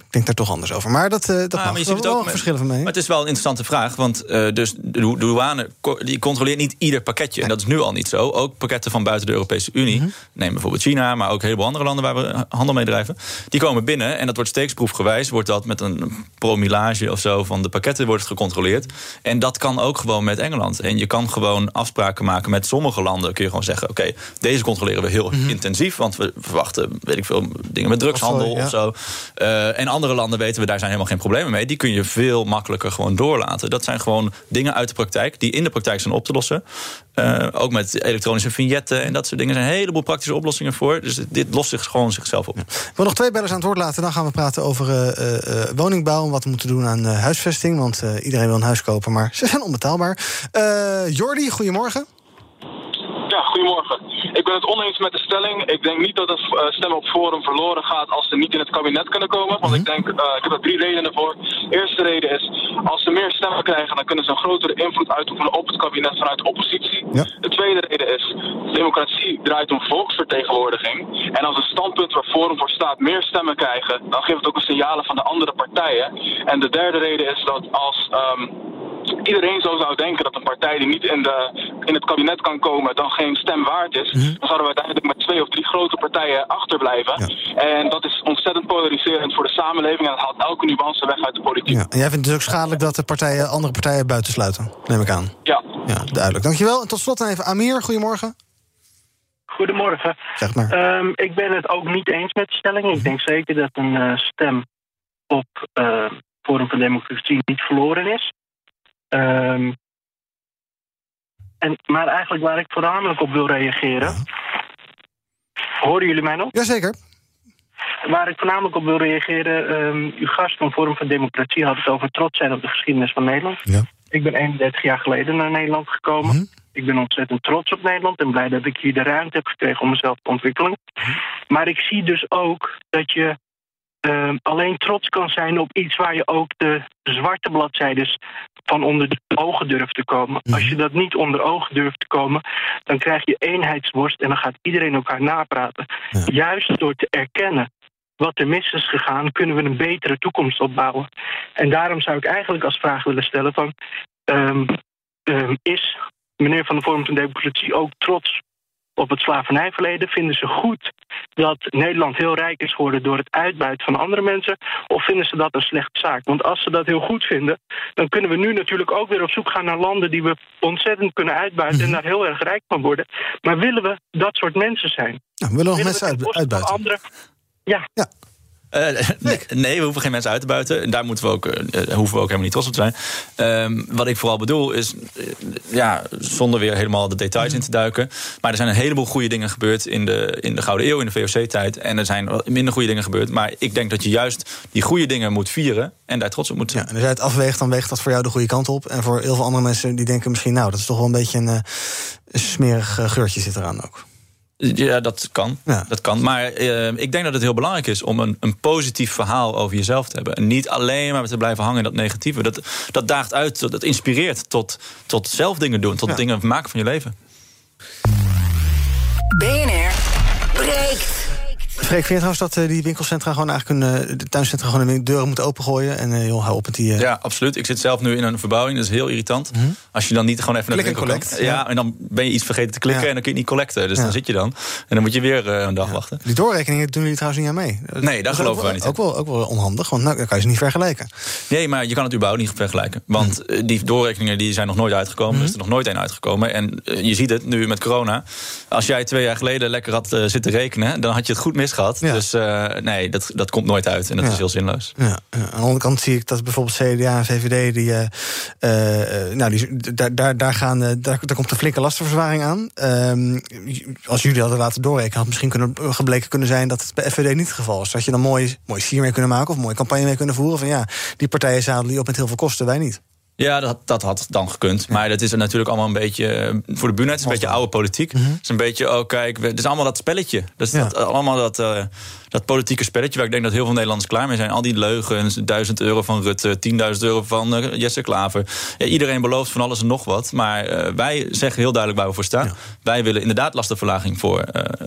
denk daar toch anders over. Maar dat, eh, dat Ah, mag. maar je ziet ook wel met- verschillen van mening. Maar het is wel een interessante vraag. Want eh, dus de dou- douane die controleert niet ieder pakketje. En dat is nu al niet zo. Ook pakketten van buiten de Europese Unie. Mhm. Neem bijvoorbeeld China, maar ook een heleboel andere landen waar we handel mee drijven. Die komen binnen en dat wordt steeksproefgewijs. Wordt dat met een promillage of zo van de pakketten wordt het gecontroleerd. En dat kan ook gewoon met Engeland. En je kan gewoon afspraken maken met sommige landen. Kun je gewoon zeggen: oké, deze controleren we heel Mhm. intensief. Want we verwachten, weet ik veel, dingen met drugshandel Of zo, of zo. Eh, en andere landen weten we, daar zijn helemaal geen problemen mee. Die kun je veel makkelijker gewoon doorlaten. Dat zijn gewoon dingen uit de praktijk die in de praktijk zijn op te lossen. Eh, ook met elektronische vignetten en dat soort dingen. Er zijn een heleboel praktische oplossingen voor. Dus dit lost zich gewoon zichzelf op. Wil nog twee bellers aan het woord laten. Dan gaan we praten over eh, eh, woningbouw. En wat we moeten doen aan huisvesting. Want iedereen wil een huis kopen, maar ze zijn onbetaalbaar. Jordi, goedemorgen. Ja, goedemorgen. Ik ben het oneens met de stelling. Ik denk niet dat de eh, stem op Forum verloren gaat als ze niet in het kabinet kunnen komen. Want ik denk, eh, ik heb er drie redenen voor. De eerste reden is, als ze meer stemmen krijgen, dan kunnen ze een grotere invloed uitoefenen op het kabinet vanuit de oppositie. De tweede reden is, democratie draait om volksvertegenwoordiging. En als een standpunt waar Forum voor staat meer stemmen krijgen, dan geeft het ook een signalen van de andere partijen. En de derde reden is dat als... ehm, iedereen zo zou denken dat een partij die niet in, de, in het kabinet kan komen dan geen stem waard is, dan zouden we uiteindelijk met twee of drie grote partijen achterblijven. En dat is ontzettend polariserend voor de samenleving en het haalt elke nuance weg uit de politiek. Ja, en jij vindt het dus ook schadelijk dat de partijen, andere partijen buitensluiten, neem ik aan. Ja. Ja, duidelijk. Dankjewel. En tot slot even Amir, goedemorgen. Goedemorgen. Zeg maar. Ehm, ik ben het ook niet eens met de stelling. Ik denk zeker dat een eh, stem op uh, Forum van Democratie niet verloren is. Ehm, en, maar eigenlijk waar ik voornamelijk op wil reageren. Horen jullie mij nog? Jazeker. Waar ik voornamelijk op wil reageren. ehm, uw gast van Forum van Democratie had het over trots zijn op de geschiedenis van Nederland. Ja. Ik ben 31 jaar geleden naar Nederland gekomen. Ik ben ontzettend trots op Nederland en blij dat ik hier de ruimte heb gekregen om mezelf te ontwikkelen. Maar ik zie dus ook dat je ehm, alleen trots kan zijn op iets waar je ook de zwarte bladzijdes van onder de ogen durft te komen. Als je dat niet onder ogen durft te komen, dan krijg je eenheidsworst en dan gaat iedereen elkaar napraten. Juist door te erkennen wat er mis is gegaan, kunnen we een betere toekomst opbouwen. En daarom zou ik eigenlijk als vraag willen stellen van... ehm, ehm, is meneer Van de Vorm van Democratie ook trots op het slavernijverleden? Vinden ze goed dat Nederland heel rijk is geworden door het uitbuiten van andere mensen? Of vinden ze dat een slechte zaak? Want als ze dat heel goed vinden, dan kunnen we nu natuurlijk ook weer op zoek gaan naar landen die we ontzettend kunnen uitbuiten en daar heel erg rijk van worden. Maar willen we dat soort mensen zijn? Nou, we willen nog Willen mensen we uit, koste van uitbuiten. Anderen, ja. Eh, nee, (laughs) nee, we hoeven geen mensen uit te buiten. En daar moeten we ook, eh, eh, hoeven we ook helemaal niet trots op te zijn. Ehm, wat ik vooral bedoel is, ja, zonder weer helemaal de details in te duiken. Maar er zijn een heleboel goede dingen gebeurd in de, in de Gouden Eeuw, in de VOC-tijd. En er zijn minder goede dingen gebeurd. Maar ik denk dat je juist die goede dingen moet vieren en daar trots op moet zijn. En als jij het afweegt, dan weegt dat voor jou de goede kant op. En voor heel veel andere mensen die denken misschien... nou, dat is toch wel een beetje een, smerig geurtje zit eraan ook. Ja, dat kan. Dat kan. Maar eh, ik denk dat het heel belangrijk is om een, een positief verhaal over jezelf te hebben. En niet alleen maar te blijven hangen in dat negatieve. Dat, dat daagt uit, dat inspireert tot, tot zelf dingen doen, tot dingen maken van je leven. BNR breekt. Freek, vind je trouwens dat eh, die winkelcentra gewoon eigenlijk een, eh, de tuincentra gewoon de deuren moeten opengooien? En eh, joh, hou op met die. eh, Ja, absoluut. Ik zit zelf nu in een verbouwing, dat is heel irritant. Als je dan niet gewoon even naar de collect. Ja, ja. en dan ben je iets vergeten te klikken Ja. en dan kun je niet collecten. Dus Ja. dan zit je dan. En dan moet je weer eh, een dag wachten. Die doorrekeningen doen jullie trouwens niet aan mee. Nee, daar is geloven wij niet Ook wel, ook wel onhandig, want nou, dan kan je ze niet vergelijken. Nee, maar je kan het überhaupt niet vergelijken. Want eh, die doorrekeningen die zijn nog nooit uitgekomen. Mhm. Er is er nog nooit één uitgekomen. En eh, je ziet het nu met corona. Als jij twee jaar geleden lekker had eh, zitten rekenen... dan had je het goed misgehad. Dus eh, nee, dat, dat komt nooit uit. En dat Ja. is heel zinloos. Ja. Aan de andere kant zie ik dat bijvoorbeeld CDA en VVD, die, eh, eh, nou, die, daar, daar, daar, gaan, daar, daar komt een flinke lastenverzwaring aan. Ehm, als jullie hadden laten doorrekenen, had misschien kunnen, gebleken kunnen zijn dat het bij FVD niet het geval is. Dat je dan mooi, mooi sier mee kunnen maken of mooie campagne mee kunnen voeren. Van ja, die partijen zadelen die op met heel veel kosten, wij niet. Ja, dat, dat had dan gekund. Maar dat is er natuurlijk allemaal een beetje... eh, Voor de buurnet is een beetje oude politiek. Het is een beetje, oh kijk, het is allemaal dat spelletje. Dat is Ja. dat, allemaal dat, eh, dat politieke spelletje... waar ik denk dat heel veel Nederlanders klaar mee zijn. Al die leugens, 1000 euro van Rutte... 10.000 euro van eh, Jesse Klaver. Ja, iedereen belooft van alles en nog wat. Maar wij zeggen heel duidelijk waar we voor staan. Wij willen inderdaad lastenverlaging voor,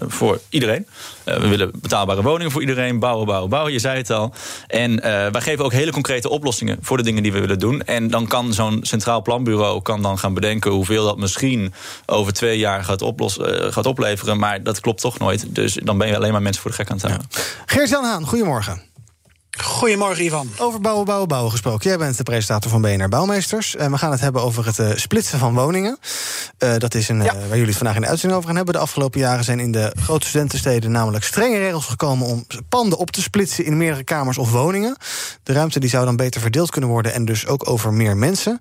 voor iedereen. Eh, we willen betaalbare woningen voor iedereen. Bouwen, bouwen, bouwen. Je zei het al. En eh, wij geven ook hele concrete oplossingen... voor de dingen die we willen doen. En dan kan zo'n centraal planbureau kan dan gaan bedenken... hoeveel dat misschien over twee jaar gaat, oplos, eh, gaat opleveren. Maar dat klopt toch nooit. Dus dan ben je alleen maar mensen voor de gek aan het houden. Geert-Jan Haan, goedemorgen. Goedemorgen, Ivan. Over bouwen, bouwen, bouwen gesproken. Jij bent de presentator van BNR Bouwmeesters. En we gaan het hebben over het eh, splitsen van woningen. Eh, dat is een, eh, waar jullie het vandaag in de uitzending over gaan hebben. De afgelopen jaren zijn in de grote studentensteden namelijk strenge regels gekomen om panden op te splitsen in meerdere kamers of woningen. De ruimte die zou dan beter verdeeld kunnen worden en dus ook over meer mensen.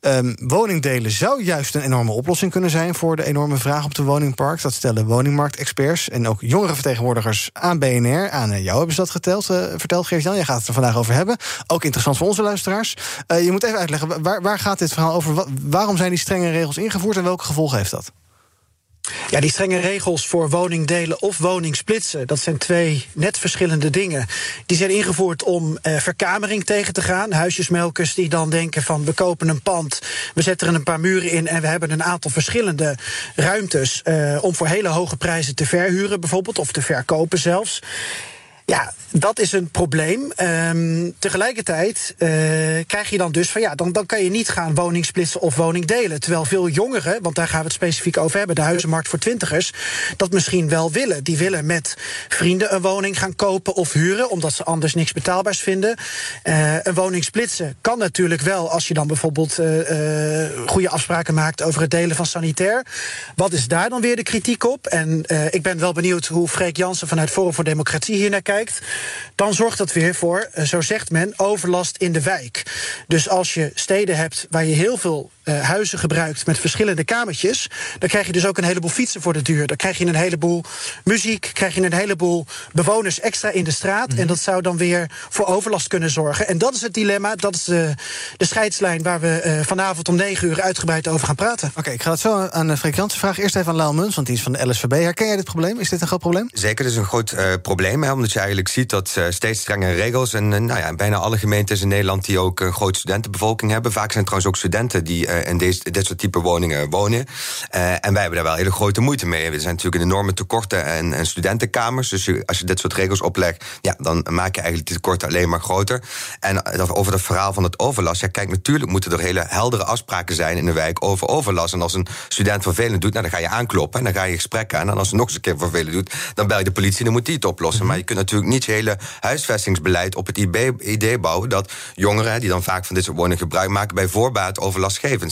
Ehm, woningdelen zou juist een enorme oplossing kunnen zijn voor de enorme vraag op de woningpark. Dat stellen woningmarktexperts en ook jongerenvertegenwoordigers aan BNR. Aan eh, jou hebben ze dat geteld, eh, verteld, Geert-Jan. Jij gaat het er vandaag over hebben. Ook interessant voor onze luisteraars. Eh, je moet even uitleggen, waar, waar gaat dit verhaal over? Wa- waarom zijn die strenge regels ingevoerd en welke gevolgen heeft dat? Ja, die strenge regels voor woningdelen of woningsplitsen, dat zijn twee net verschillende dingen. Die zijn ingevoerd om eh, verkamering tegen te gaan. Huisjesmelkers die dan denken van we kopen een pand, we zetten er een paar muren in en we hebben een aantal verschillende ruimtes eh, om voor hele hoge prijzen te verhuren bijvoorbeeld of te verkopen zelfs. Ja, dat is een probleem. Ehm, tegelijkertijd uh, krijg je dan dus van ja, dan, dan kan je niet gaan woning splitsen of woning delen. Terwijl veel jongeren, want daar gaan we het specifiek over hebben, de huizenmarkt voor twintigers, dat misschien wel willen. Die willen met vrienden een woning gaan kopen of huren, omdat ze anders niks betaalbaars vinden. Uh, een woning splitsen kan natuurlijk wel als je dan bijvoorbeeld uh, goede afspraken maakt over het delen van sanitair. Wat is daar dan weer de kritiek op? En ik ben wel benieuwd hoe Freek Jansen vanuit Forum voor Democratie hier naar kijkt dan zorgt dat weer voor, eh, zo zegt men, overlast in de wijk. Dus als je steden hebt waar je heel veel huizen gebruikt met verschillende kamertjes, dan krijg je dus ook een heleboel fietsen voor de duur. Dan krijg je een heleboel muziek, krijg je een heleboel bewoners extra in de straat. Mhm. En dat zou dan weer voor overlast kunnen zorgen. En dat is het dilemma, dat is de, de scheidslijn waar we uh, vanavond om negen uur uitgebreid over gaan praten. Oké, ik ga het zo aan de Freek Jansen vragen. Eerst even aan Laal Muns, want die is van de LSVB. Herken jij dit probleem? Is dit een groot probleem? Zeker, het is een groot uh, probleem. Hè, omdat je eigenlijk ziet dat uh, steeds strengere regels. En uh, nou ja, bijna alle gemeentes in Nederland die ook een grote studentenbevolking hebben. Vaak zijn het trouwens ook studenten die uh, in deze, dit soort type woningen wonen. en wij hebben daar wel hele grote moeite mee. Er zijn natuurlijk enorme tekorten en, en studentenkamers. Dus je, als je dit soort regels oplegt, ja, dan maak je eigenlijk die tekorten alleen maar groter. En over het verhaal van het overlast. Ja, kijk, natuurlijk moeten er hele heldere afspraken zijn in de wijk over overlast. En als een student vervelend doet, nou, dan ga je aankloppen en dan ga je gesprek aan. En als ze nog eens een keer vervelend doet, dan bel je de politie en dan moet die het oplossen. Maar je kunt natuurlijk niet je hele huisvestingsbeleid op het idee bouwen dat jongeren die dan vaak van dit soort woningen gebruik maken, bij voorbaat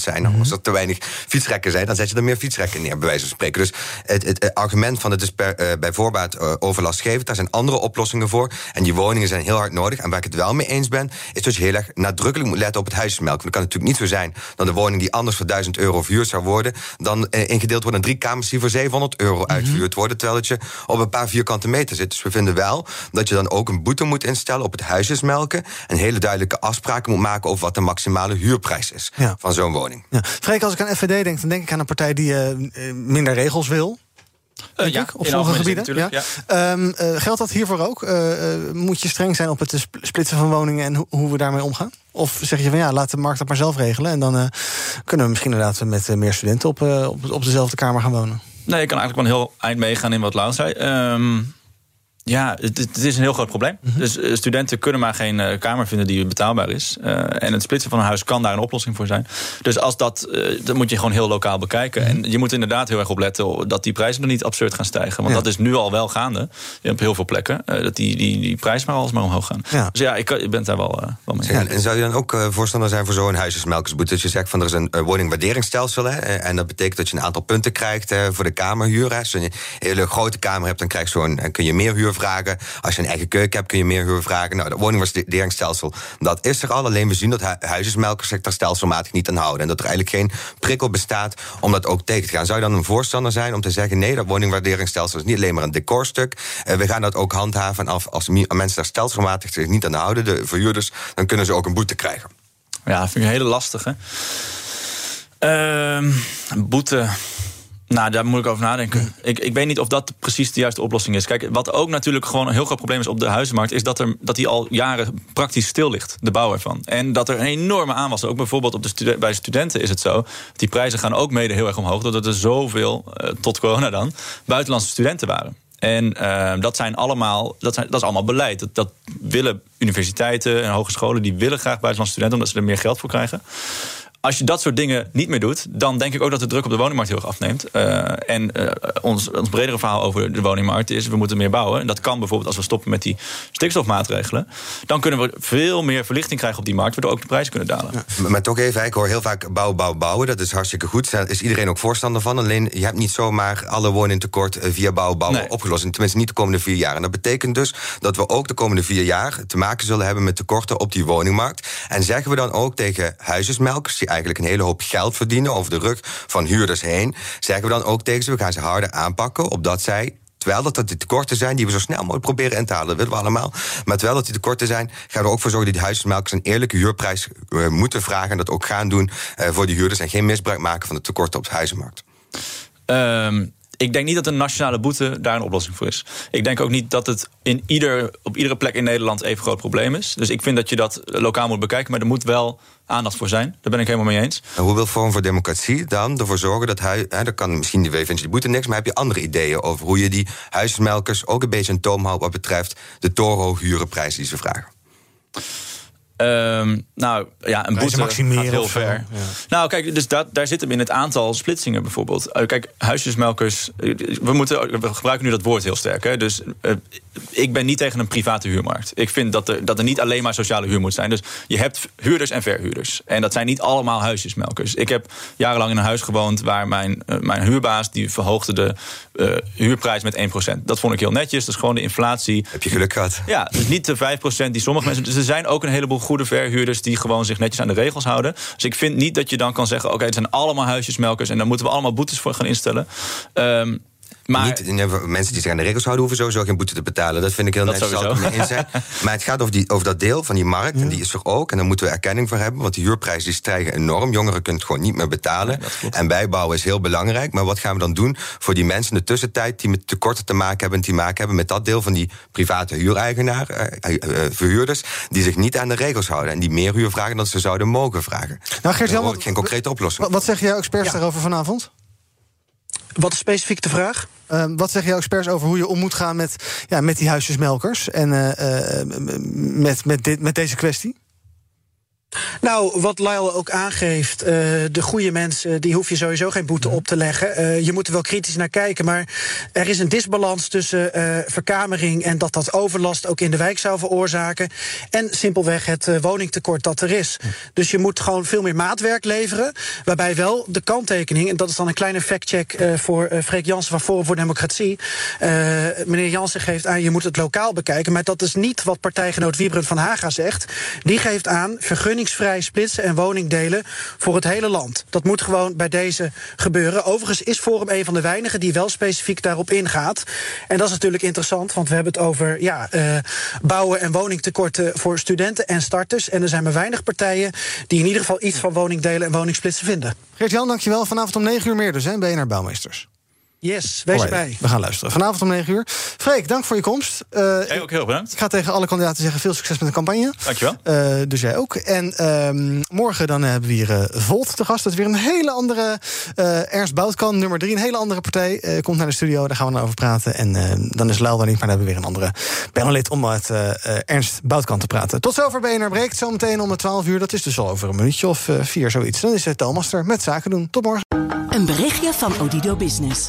zijn. Nou, als er te weinig fietsrekken zijn, dan zet je er meer fietsrekken neer, bij wijze van spreken. Dus het, het, het argument van het is per, uh, bij voorbaat uh, overlastgevend, daar zijn andere oplossingen voor. En die woningen zijn heel hard nodig. En waar ik het wel mee eens ben, is dat je heel erg nadrukkelijk moet letten op het huisjesmelk. Want het kan natuurlijk niet zo zijn dat een woning die anders voor 1000 euro verhuurd zou worden, dan uh, ingedeeld wordt in drie kamers die voor 700 euro -hmm. uitverhuurd worden, terwijl het je op een paar vierkante meter zit. Dus we vinden wel dat je dan ook een boete moet instellen op het huisjesmelken. En hele duidelijke afspraken moet maken over wat de maximale huurprijs is ja. van zo'n woning. Ja. Freek, als ik aan FVD denk, dan denk ik aan een partij die uh, minder regels wil. Uh, ja, op sommige gebieden. Ja. Ja. Um, uh, geldt dat hiervoor ook? Uh, moet je streng zijn op het splitsen van woningen en ho hoe we daarmee omgaan? Of zeg je van ja, laat de markt dat maar zelf regelen en dan kunnen we misschien inderdaad met meer studenten op, op, op dezelfde kamer gaan wonen? Nee, ik kan eigenlijk wel een heel eind meegaan in wat Lau zei. Um, ja, het, het, is een heel groot probleem. Mm -hmm. Dus uh, studenten kunnen maar geen uh, kamer vinden die betaalbaar is. Uh, en het splitsen van een huis kan daar een oplossing voor zijn. Dus als dat, dat moet je gewoon heel lokaal bekijken. Mm -hmm. En je moet inderdaad heel erg opletten dat die prijzen nog niet absurd gaan stijgen. Want ja. dat is nu al wel gaande op heel veel plekken. dat die, die, die prijzen maar alsmaar omhoog gaan. Ja. Dus ja, ik, ik ben daar wel, wel mee. Ja, en zou je dan ook voorstander zijn voor zo'n huisjesmelkersboete? Dat je zegt van er is een woningwaarderingsstelsel. Hè, en dat betekent dat je een aantal punten krijgt voor de kamerhuur. Hè. Als je een hele grote kamer hebt, dan krijg je zo'n, kun je meer huur vragen. Als je een eigen keuken hebt, kun je meer huur vragen. Nou, dat woningwaarderingsstelsel, dat is er al. Alleen we zien dat hu zich daar stelselmatig niet aan houden. En dat er eigenlijk geen prikkel bestaat om dat ook tegen te gaan. Zou je dan een voorstander zijn om te zeggen... nee, dat woningwaarderingsstelsel is niet alleen maar een decorstuk. Uh, we gaan dat ook handhaven. En als, als mensen daar stelselmatig zich niet aan houden, de verhuurders... dan kunnen ze ook een boete krijgen. Ja, dat vind ik een hele lastige. Uh, boete... Nou, daar moet ik over nadenken. Ik, ik weet niet of dat precies de juiste oplossing is. Kijk, wat ook natuurlijk gewoon een heel groot probleem is op de huizenmarkt... is dat, er, dat die al jaren praktisch stil ligt, de bouw ervan. En dat er een enorme aanwas Ook bijvoorbeeld op de bij studenten is het zo... die prijzen gaan ook mede heel erg omhoog... doordat er zoveel, uh, tot corona dan, buitenlandse studenten waren. En uh, dat zijn allemaal, dat, zijn, dat is allemaal beleid. Dat, dat willen universiteiten en hogescholen... die willen graag buitenlandse studenten... omdat ze er meer geld voor krijgen als je dat soort dingen niet meer doet, dan denk ik ook dat de druk op de woningmarkt heel erg afneemt. Uh, en uh, ons, ons bredere verhaal over de woningmarkt is: we moeten meer bouwen. En dat kan bijvoorbeeld als we stoppen met die stikstofmaatregelen. Dan kunnen we veel meer verlichting krijgen op die markt, waardoor ook de prijzen kunnen dalen. Ja. Maar toch even, ik hoor heel vaak bouwen, bouwen, bouwen. Dat is hartstikke goed. Daar is iedereen ook voorstander van. Alleen je hebt niet zomaar alle woningtekort via bouwen, bouwen nee. opgelost. En tenminste niet de komende vier jaar. En dat betekent dus dat we ook de komende vier jaar te maken zullen hebben met tekorten op die woningmarkt. En zeggen we dan ook tegen huisjesmelkers die eigenlijk een hele hoop geld verdienen over de rug van huurders heen, zeggen we dan ook tegen ze: we gaan ze harder aanpakken, opdat zij Terwijl dat, die tekorten zijn die we zo snel mogelijk proberen in te halen. Dat willen we allemaal. Maar terwijl dat die tekorten zijn, gaan we ook voor zorgen dat die huismelkers een eerlijke huurprijs uh, moeten vragen. En dat ook gaan doen uh, voor die huurders. En geen misbruik maken van de tekorten op de huizenmarkt. Um, ik denk niet dat een nationale boete daar een oplossing voor is. Ik denk ook niet dat het in ieder, op iedere plek in Nederland even groot probleem is. Dus ik vind dat je dat lokaal moet bekijken. Maar er moet wel aandacht voor zijn. Daar ben ik helemaal mee eens. En hoe wil Forum voor Democratie dan ervoor zorgen dat hij... Hè, dan kan misschien die WVN die boete niks... maar heb je andere ideeën over hoe je die huismelkers... ook een beetje een toom houdt wat betreft de torenhoog hurenprijs die ze vragen? Um, nou ja, een boete gaat heel ver. Ja. Nou, kijk, dus dat, daar zit hem in het aantal splitsingen bijvoorbeeld. Uh, kijk, huisjesmelkers. We, moeten, we gebruiken nu dat woord heel sterk. Hè? Dus uh, ik ben niet tegen een private huurmarkt. Ik vind dat er, dat er niet alleen maar sociale huur moet zijn. Dus je hebt huurders en verhuurders. En dat zijn niet allemaal huisjesmelkers. Ik heb jarenlang in een huis gewoond waar mijn, uh, mijn huurbaas die verhoogde de huurprijs met 1%. Dat vond ik heel netjes. Dat is gewoon de inflatie. Heb je geluk gehad? Ja, dus niet de 5% die sommige mensen. Dus er zijn ook een heleboel goede verhuurders die gewoon zich netjes aan de regels houden. Dus ik vind niet dat je dan kan zeggen: oké, het zijn allemaal huisjesmelkers en daar moeten we allemaal boetes voor gaan instellen. Um, maar, niet, mensen die zich aan de regels houden, hoeven sowieso geen boete te betalen. Dat vind ik heel netjes. Dat eens zijn. (laughs) Maar het gaat over, die, over dat deel van die markt. En die is er ook. En daar moeten we erkenning voor hebben. Want die huurprijzen die stijgen enorm. Jongeren kunnen het gewoon niet meer betalen. en bijbouwen is heel belangrijk. Maar wat gaan we dan doen voor die mensen in de tussentijd... die met tekorten te maken hebben... en die maken hebben met dat deel van die private huureigenaar... Uh, uh, verhuurders, die zich niet aan de regels houden. En die meer huur vragen dan ze zouden mogen vragen. Nou, Gert-Jan, geen concrete oplossing. Wat zeggen jouw experts ja. daarover vanavond? Wat is specifiek de vraag? Uh, wat zeggen jouw experts over hoe je om moet gaan met, ja, met die huisjesmelkers en uh, uh, met, met, dit, met deze kwestie? Nou, wat Lyle ook aangeeft, uh, de goede mensen, die hoef je sowieso geen boete op te leggen. Uh, je moet er wel kritisch naar kijken, maar er is een disbalans tussen uh, verkamering en dat dat overlast ook in de wijk zou veroorzaken. En simpelweg het woningtekort dat er is. Dus je moet gewoon veel meer maatwerk leveren. Waarbij wel de kanttekening, en dat is dan een kleine factcheck voor Freek Jansen van Forum voor Democratie. meneer Jansen geeft aan, je moet het lokaal bekijken. Maar dat is niet wat partijgenoot Wiebrand van Haga zegt. Die geeft aan, vergunning vrij splitsen en woningdelen voor het hele land. Dat moet gewoon bij deze gebeuren. Overigens is Forum een van de weinigen die wel specifiek daarop ingaat. En dat is natuurlijk interessant, want we hebben het over ja, uh, bouwen en woningtekorten voor studenten en starters. En er zijn maar weinig partijen die in ieder geval iets van woningdelen en woningsplitsen vinden. Geert-Jan, dankjewel. Vanavond om 9 uur meer dus, hè, BNR Bouwmeesters. Yes, wees erbij. We gaan luisteren. Vanavond om 9 uur. Freek, dank voor je komst. Uh, jij ook heel bedankt. Ik ga tegen alle kandidaten zeggen veel succes met de campagne. Dankjewel. Uh, dus jij ook. En uh, morgen dan hebben we hier uh, Volt te gast. Dat is weer een hele andere Ernst Boutkan, nummer 3. Een hele andere partij. komt naar de studio, daar gaan we dan over praten. En dan is Luil daar niet, maar dan hebben we weer een andere panelid... om met Ernst Boutkan te praten. Tot zover BNR Breekt. Zometeen om 12 uur. Dat is dus al over een minuutje of vier, zoiets. Dan is het Thomas er met Zaken doen. Tot morgen. Een berichtje van Odido Business.